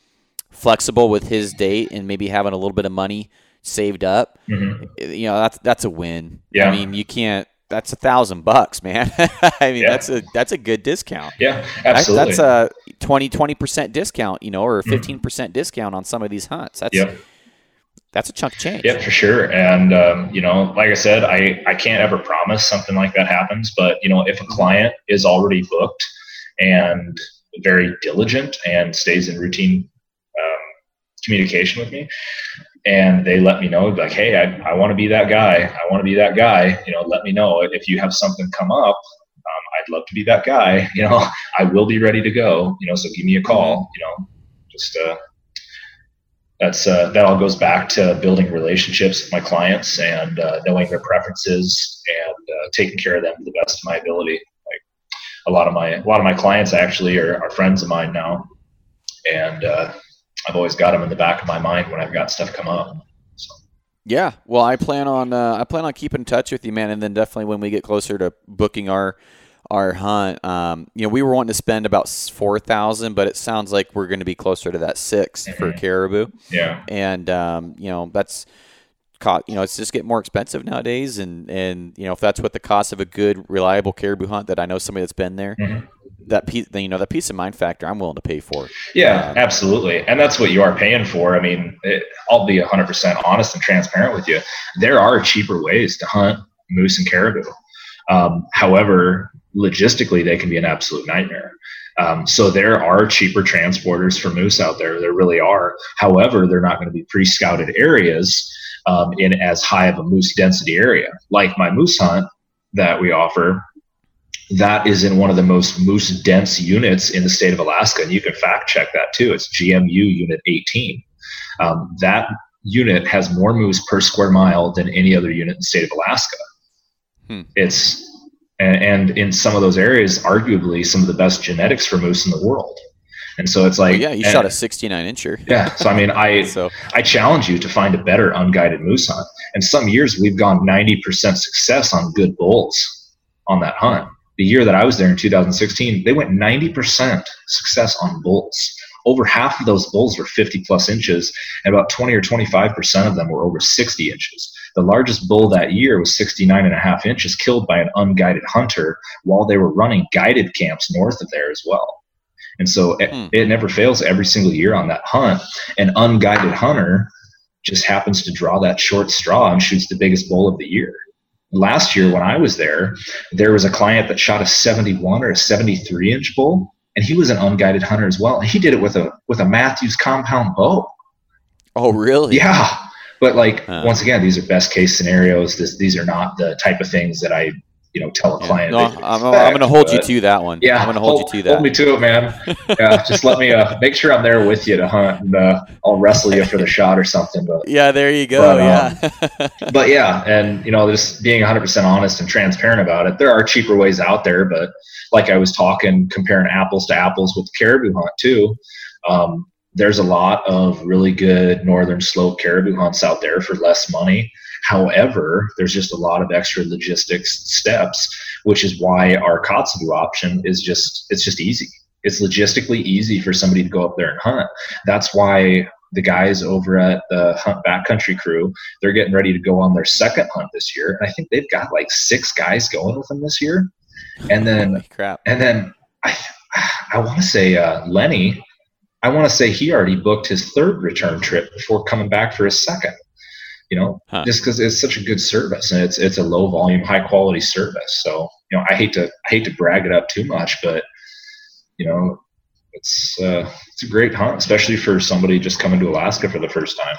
flexible with his date and maybe having a little bit of money saved up, mm-hmm. you know, that's that's a win. Yeah. I mean, you can't. That's a thousand bucks, man. [LAUGHS] I mean, yeah. that's a that's a good discount. Yeah, absolutely. That's, a 20 20 percent discount, you know, or 15 mm-hmm. percent discount on some of these hunts. That's yep that's a chunk of change. Yeah, for sure. And um, you know, like I said, I I can't ever promise something like that happens, but you know, if a client is already booked and very diligent and stays in routine um, communication with me, and they let me know like, hey, I I want to be that guy. I want to be that guy. You know, let me know if you have something come up. Um, I'd love to be that guy. [LAUGHS] You know, I will be ready to go. You know, so give me a call. You know, just uh, that's uh, that all goes back to building relationships with my clients and uh, knowing their preferences and uh, taking care of them to the best of my ability. Like a lot of my a lot of my clients actually are, are friends of mine now, and uh, I've always got them in the back of my mind when I've got stuff come up. So. Yeah, well, I plan on uh, I plan on keeping in touch with you, man, and then definitely when we get closer to booking our our hunt. Um, you know, we were wanting to spend about four thousand, but it sounds like we're going to be closer to that 6 mm-hmm. for caribou. Yeah, and um, you know that's cost. You know, it's just getting more expensive nowadays, and and you know if that's what the cost of a good, reliable caribou hunt that I know somebody that's been there. Mm-hmm. That piece, you know, that peace of mind factor, I'm willing to pay for. Yeah, um, absolutely, and that's what you are paying for. I mean, it, I'll be 100 percent honest and transparent with you. There are cheaper ways to hunt moose and caribou. Um, however, logistically they can be an absolute nightmare. Um, so there are cheaper transporters for moose out there. There really are. However, they're not going to be pre-scouted areas um, in as high of a moose density area. Like my moose hunt that we offer, that is in one of the most moose dense units in the state of Alaska, and you can fact check that too. It's GMU Unit 18. Um, that unit has more moose per square mile than any other unit in the state of Alaska. Hmm. It's and, and in some of those areas, arguably some of the best genetics for moose in the world. And so it's like, well, yeah, you and, shot a 69 incher. yeah. So I mean, I [LAUGHS] so. I challenge you to find a better unguided moose hunt. And some years we've gone 90% success on good bulls on that hunt. The year that I was there in 2016, they went 90% success on bulls. Over half of those bulls were 50 plus inches, and about 20 or 25% of them were over 60 inches. The largest bull that year was 69 and a half inches, killed by an unguided hunter while they were running guided camps north of there as well. And so it, hmm. it never fails every single year on that hunt. An unguided hunter just happens to draw that short straw and shoots the biggest bull of the year. Last year, when I was there, there was a client that shot a 71 or a 73 inch bull, and he was an unguided hunter as well. And he did it with a with a Mathews compound bow. Oh, really? Yeah. But like uh, once again, these are best case scenarios. This, these are not the type of things that I you know tell a client. No, I'm, I'm going to hold you to that one. Yeah, I'm going to hold, hold, you to that. Hold me to it, man. [LAUGHS] yeah, just let me uh, make sure I'm there with you to hunt, and uh, I'll wrestle you for the shot or something. But yeah, there you go. But, yeah, um, [LAUGHS] but yeah, and you know, just being 100 percent honest and transparent about it. There are cheaper ways out there, but like I was talking, comparing apples to apples with caribou hunt too. Um, there's a lot of really good northern slope caribou hunts out there for less money. However, there's just a lot of extra logistics steps, which is why our Kotzebue option is just it's just easy. It's logistically easy for somebody to go up there and hunt. That's why the guys over at the Hunt Backcountry crew, they're getting ready to go on their second hunt this year. And I think they've got like six guys going with them this year. And then crap. And then I I want to say uh, Lenny I want to say he already booked his third return trip before coming back for his second. You know, huh. just because it's such a good service and it's it's a low volume, high quality service. So you know, I hate to I hate to brag it up too much, but you know, it's uh, it's a great hunt, especially for somebody just coming to Alaska for the first time.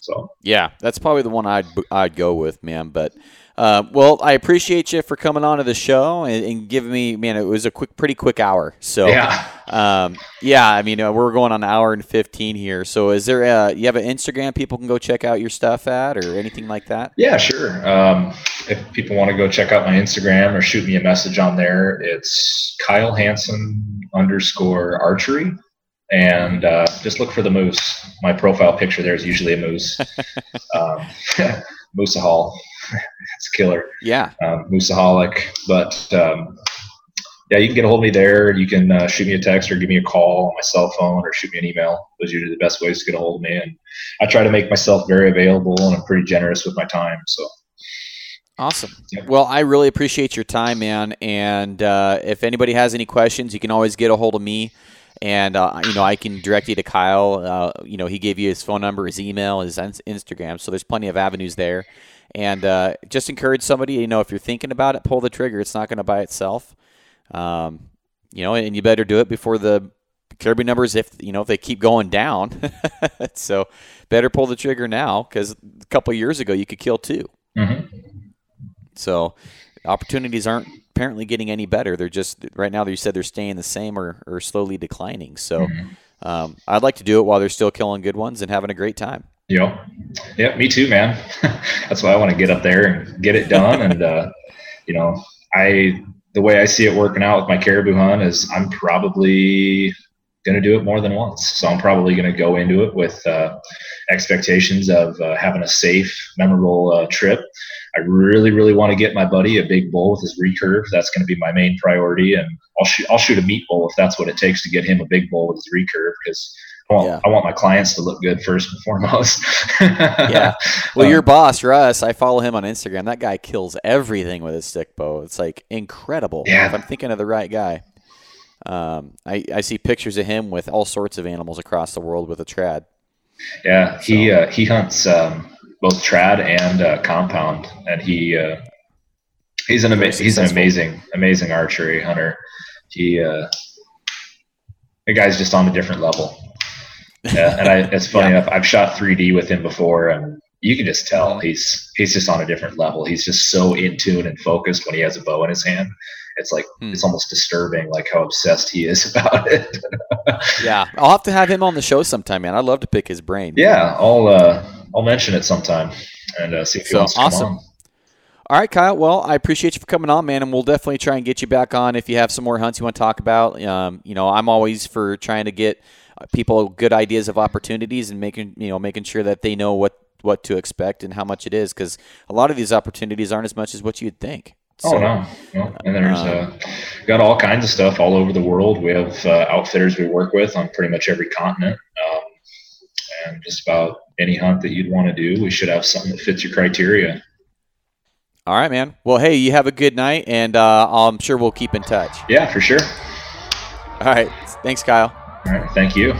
So yeah, that's probably the one I'd I'd go with, man. But uh, well, I appreciate you for coming on to the show and, and, giving me, man, it was a quick, pretty quick hour. So, yeah, um, yeah. I mean, uh, we're going on an hour and fifteen here. So, is there, a, you have an Instagram people can go check out your stuff at, or anything like that? Yeah, sure. Um, if people want to go check out my Instagram or shoot me a message on there, it's Kyle Hanson underscore archery and uh, just look for the moose. My profile picture there is usually a moose. [LAUGHS] um, [LAUGHS] Musa Hall. It's killer. Yeah. Um, Musaholic. But um, yeah, you can get a hold of me there. You can uh, shoot me a text or give me a call on my cell phone or shoot me an email. Those are usually the best ways to get a hold of me. And I try to make myself very available and I'm pretty generous with my time. So. Awesome. Well, I really appreciate your time, man. And uh, if anybody has any questions, you can always get a hold of me. And uh, you know, I can direct you to Kyle. Uh, you know, he gave you his phone number, his email, his Instagram. So there's plenty of avenues there. And uh, just encourage somebody. You know, if you're thinking about it, pull the trigger. It's not going to buy itself. Um, you know, and you better do it before the caribou numbers, if you know, if they keep going down. [LAUGHS] so better pull the trigger now because a couple years ago you could kill 2 mm-hmm. So opportunities aren't apparently getting any better. They're just right now. You said they're staying the same or, or slowly declining. So mm-hmm. um, I'd like to do it while they're still killing good ones and having a great time. Yep. Yeah, me too, man. [LAUGHS] That's why I want to get up there and get it done. and uh, [LAUGHS] you know, I the way I see it working out with my caribou hunt is I'm probably going to do it more than once. So I'm probably going to go into it with uh, expectations of uh, having a safe, memorable uh, trip. I really, really want to get my buddy a big bull with his recurve. That's going to be my main priority, and I'll shoot. I'll shoot a meat bull if that's what it takes to get him a big bull with his recurve because. I want, yeah. I want my clients to look good first and foremost. [LAUGHS] yeah. Well, um, your boss, Russ, I follow him on Instagram. That guy kills everything with his stick bow. It's like incredible. Yeah. If I'm thinking of the right guy. Um, I, I see pictures of him with all sorts of animals across the world with a trad. Yeah, he so. uh, he hunts um, both trad and uh, compound, and he uh, he's an ama- he's an amazing amazing archery hunter. He uh, the guy's just on a different level. Yeah, and I, it's funny yeah. enough. I've shot 3D with him before, and you can just tell he's he's just on a different level. He's just so in tune and focused when he has a bow in his hand. It's like hmm. it's almost disturbing, like how obsessed he is [LAUGHS] about it. yeah, I'll have to have him on the show sometime, man. I'd love to pick his brain. Yeah, I'll uh, I'll mention it sometime and uh, see if he so, wants to awesome. come on. All right, Kyle. Well, I appreciate you for coming on, man, and we'll definitely try and get you back on if you have some more hunts you want to talk about. Um, you know, I'm always for trying to get people good ideas of opportunities and making you know making sure that they know what what to expect and how much it is because a lot of these opportunities aren't as much as what you'd think. Oh, so, oh no, no, and there's uh, uh, got all kinds of stuff all over the world. We have uh, outfitters we work with on pretty much every continent, um, and just about any hunt that you'd want to do, we should have something that fits your criteria. All right, man. Well, hey, you have a good night, and uh, I'm sure we'll keep in touch. Yeah, for sure. All right. Thanks, Kyle. All right. Thank you.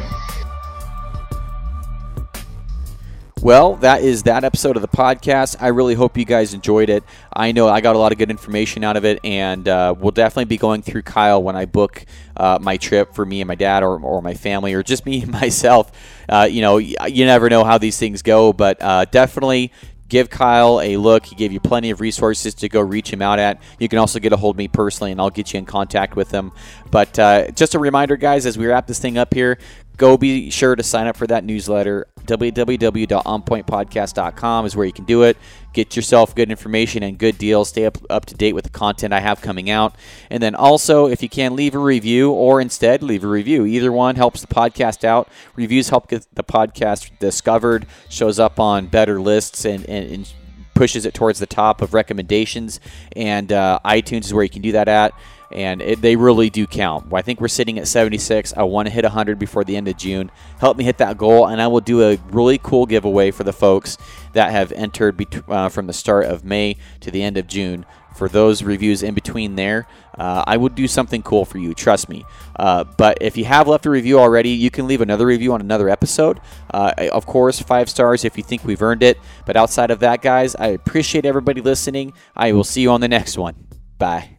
Well, that is that episode of the podcast. I really hope you guys enjoyed it. I know I got a lot of good information out of it, and uh, we'll definitely be going through Kyle when I book uh, my trip for me and my dad or, or my family or just me and [LAUGHS] myself. Uh, you know, you never know how these things go, but uh, definitely give Kyle a look. He gave you plenty of resources to go reach him out at. You can also get a hold of me personally, and I'll get you in contact with him. But uh, just a reminder, guys, as we wrap this thing up here, go be sure to sign up for that newsletter. www.onpointpodcast.com is where you can do it. Get yourself good information and good deals. Stay up, up to date with the content I have coming out. And then also, if you can, leave a review or instead leave a review. Either one helps the podcast out. Reviews help get the podcast discovered, shows up on better lists, and, and, and pushes it towards the top of recommendations. And uh, iTunes is where you can do that at and it, they really do count. I think we're sitting at 76. I want to hit 100 before the end of June. Help me hit that goal, and I will do a really cool giveaway for the folks that have entered bet- uh, from the start of May to the end of June. For those reviews in between there, uh, I would do something cool for you. Trust me. Uh, but if you have left a review already, you can leave another review on another episode. Uh, of course, five stars if you think we've earned it. But outside of that, guys, I appreciate everybody listening. I will see you on the next one. Bye.